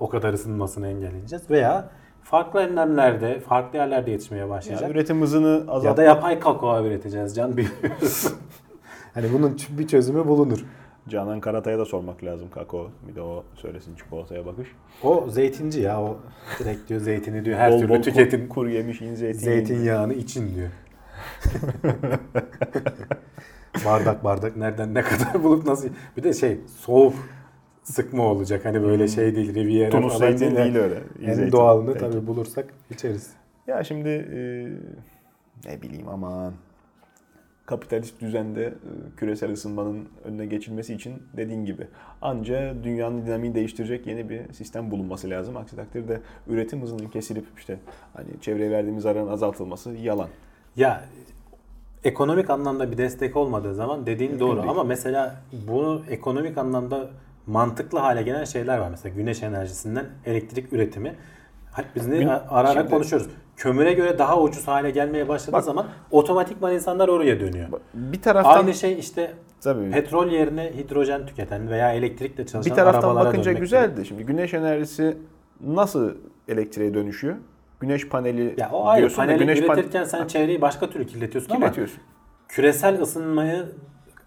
B: O kadar ısınmasını engelleyeceğiz. Veya farklı önlemlerde, farklı yerlerde yetişmeye
A: Ya
B: başlayacak.
A: üretim hızını
B: Ya,
A: azalt.
B: da yapay kakao üreteceğiz can bilmiyoruz. hani bunun bir çözümü bulunur.
A: Canan Karatay'a da sormak lazım kakao. Bir de o söylesin çikolataya bakış.
B: O zeytinci ya o direkt diyor zeytini diyor her
A: Bol
B: türlü
A: bol
B: tüketin.
A: Kur, kuru yemiş, in zeytin.
B: Zeytinyağını için diyor. bardak bardak nereden ne kadar bulup nasıl bir de şey soğuk sıkma olacak hani böyle şey değil Riviera
A: Tunus
B: falan
A: zeytin değil öyle.
B: En
A: zeytin.
B: doğalını tabii bulursak içeriz.
A: Ya şimdi e, ne bileyim aman kapitalist düzende e, küresel ısınmanın önüne geçilmesi için dediğin gibi anca dünyanın dinamiğini değiştirecek yeni bir sistem bulunması lazım. Aksi takdirde üretim hızının kesilip işte hani çevreye verdiğimiz zararın azaltılması yalan.
B: Ya ekonomik anlamda bir destek olmadığı zaman dediğin
A: Mümkün
B: doğru
A: değil.
B: ama mesela bunu ekonomik anlamda mantıklı hale gelen şeyler var. Mesela güneş enerjisinden elektrik üretimi. Hep biz ne
A: Gün-
B: ara ara
A: Şimdi-
B: konuşuyoruz. Kömüre göre daha ucuz hale gelmeye başladığı
A: Bak-
B: zaman otomatikman insanlar oraya dönüyor.
A: Bir taraftan
B: Aynı şey işte
A: tabii
B: petrol yerine hidrojen tüketen veya elektrikle çalışan
A: bir taraftan
B: arabalara
A: bakınca güzeldi. Şimdi güneş enerjisi nasıl elektriğe dönüşüyor? Güneş paneli
B: Ya o ayrı. Paneli
A: güneş pan-
B: üretirken sen çevreyi başka türlü kirletiyorsun ama
A: kirletiyorsun.
B: küresel ısınmaya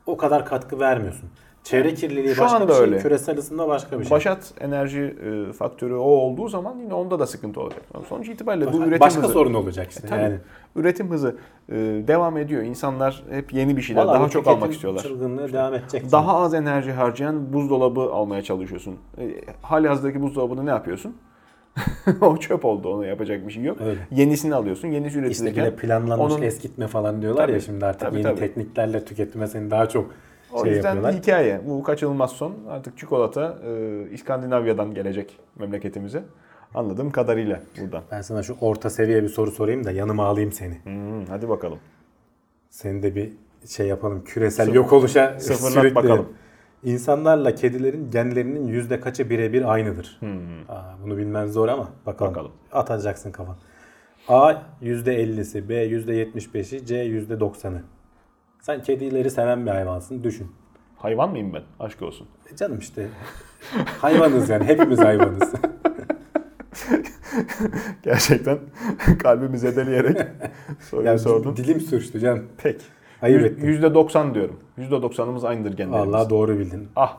B: o kadar katkı vermiyorsun. Çevre kirliliği
A: Şu
B: başka
A: anda
B: bir şey,
A: öyle.
B: küresel ısınma başka bir şey.
A: Başat enerji e, faktörü o olduğu zaman yine onda da sıkıntı olacak. Sonuç itibariyle bu üretim
B: başka
A: hızı.
B: sorun olacak işte.
A: E, tabii.
B: yani.
A: Üretim hızı e, devam ediyor. İnsanlar hep yeni bir şeyler,
B: Vallahi
A: daha çok almak istiyorlar.
B: Çılgınlığı devam edecek.
A: Daha az enerji harcayan buzdolabı almaya çalışıyorsun. E, hali hazırdaki buzdolabını ne yapıyorsun? o çöp oldu. Ona yapacak bir şey yok.
B: Öyle.
A: Yenisini alıyorsun. Yenisi
B: İşte
A: üretilirken.
B: bile planlanmış
A: onun-
B: eskitme falan diyorlar ya
A: Tabii,
B: şimdi artık
A: tabii,
B: yeni
A: tabii.
B: tekniklerle tüketime seni daha çok
A: o
B: şey
A: yüzden
B: yapıyorlar.
A: hikaye. Bu kaçınılmaz son. Artık çikolata e, İskandinavya'dan gelecek memleketimize. Anladığım kadarıyla buradan.
B: Ben sana şu orta seviye bir soru sorayım da yanıma alayım seni.
A: Hmm, hadi bakalım.
B: Seni de bir şey yapalım. Küresel
A: Sıfır-
B: yok oluşa
A: sıfırlat
B: sürükleyelim.
A: bakalım.
B: İnsanlarla kedilerin genlerinin yüzde kaçı birebir aynıdır? Aa, bunu bilmen zor ama bakalım.
A: Bakalım.
B: Atacaksın kafan. A yüzde 50'si, B yüzde 75'i, C yüzde 90'ı. Sen kedileri seven bir hayvansın. Düşün.
A: Hayvan mıyım ben? Aşk olsun.
B: E canım işte hayvanız yani. Hepimiz hayvanız.
A: Gerçekten kalbimi zedeleyerek soruyu sordun.
B: dilim sürçtü canım.
A: Pek.
B: Ayıp ettim.
A: %90 diyorum. %90'ımız aynıdır genlerimiz.
B: Vallahi doğru bildin.
A: Ah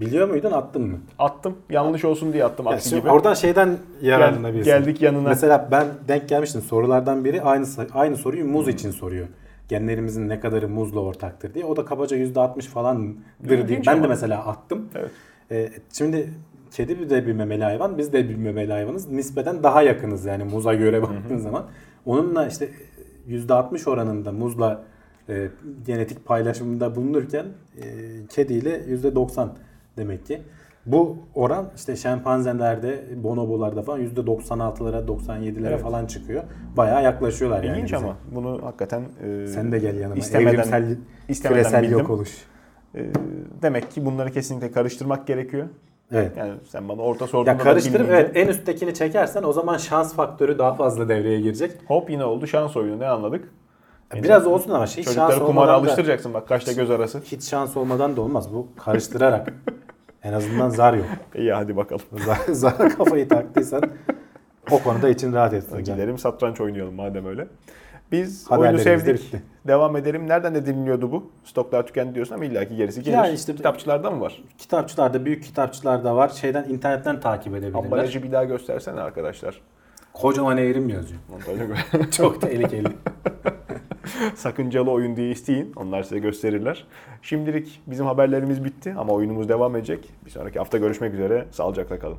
B: Biliyor muydun attın mı?
A: attım. Yanlış olsun diye attım.
B: Ya
A: gibi.
B: oradan şeyden yararlanabilirsin.
A: geldik yanına.
B: Mesela ben denk gelmiştim sorulardan biri aynı aynı soruyu muz için soruyor. Genlerimizin ne kadarı muzla ortaktır diye. O da kabaca %60 falandır diye. Ben
A: ama.
B: de mesela attım.
A: Evet.
B: Ee, şimdi kedi de bir memeli hayvan, biz de bir memeli hayvanız. Nispeten daha yakınız yani muza göre baktığın zaman. Onunla işte %60 oranında muzla e, genetik paylaşımında bulunurken e, kediyle %90 demek ki. Bu oran işte şempanzelerde, bonobolarda falan %96'lara, 97'lere
A: Evet.
B: falan çıkıyor. Bayağı yaklaşıyorlar yani.
A: İlginç ama bunu hakikaten e,
B: Sen de gel yanıma.
A: istemeden-
B: Evrimsel,
A: istemeden
B: küresel
A: bildim.
B: yok oluş.
A: e, demek ki bunları kesinlikle karıştırmak gerekiyor.
B: Evet.
A: Yani sen bana orta sorduğunda
B: Ya karıştırıp evet en üsttekini çekersen o zaman şans faktörü daha fazla devreye girecek.
A: Hop yine oldu şans oyunu ne anladık?
B: Biraz olsun ama hiç şans
A: kumara alıştıracaksın bak kaçta göz arası.
B: hiç şans olmadan da olmaz. Bu karıştırarak en azından zar yok.
A: İyi hadi bakalım.
B: Zar, zar kafayı taktıysan o konuda için rahat etsin.
A: Gidelim satranç oynayalım madem öyle. Biz oyunu
B: de
A: sevdik.
B: bitti.
A: Devam edelim. Nereden de dinliyordu bu? Stoklar tükendi diyorsun ama illaki gerisi gelir.
B: Yani işte-
A: Kitapçılarda mı var?
B: Kitapçılarda, büyük kitapçılarda var. Şeyden internetten takip edebilirler.
A: Ambalajı bir daha göstersene arkadaşlar.
B: Kocaman evrim yazıyor. Çok tehlikeli.
A: Sakıncalı oyun diye isteyin. Onlar size gösterirler. Şimdilik bizim haberlerimiz bitti ama oyunumuz devam edecek. Bir sonraki hafta görüşmek üzere. Sağlıcakla kalın.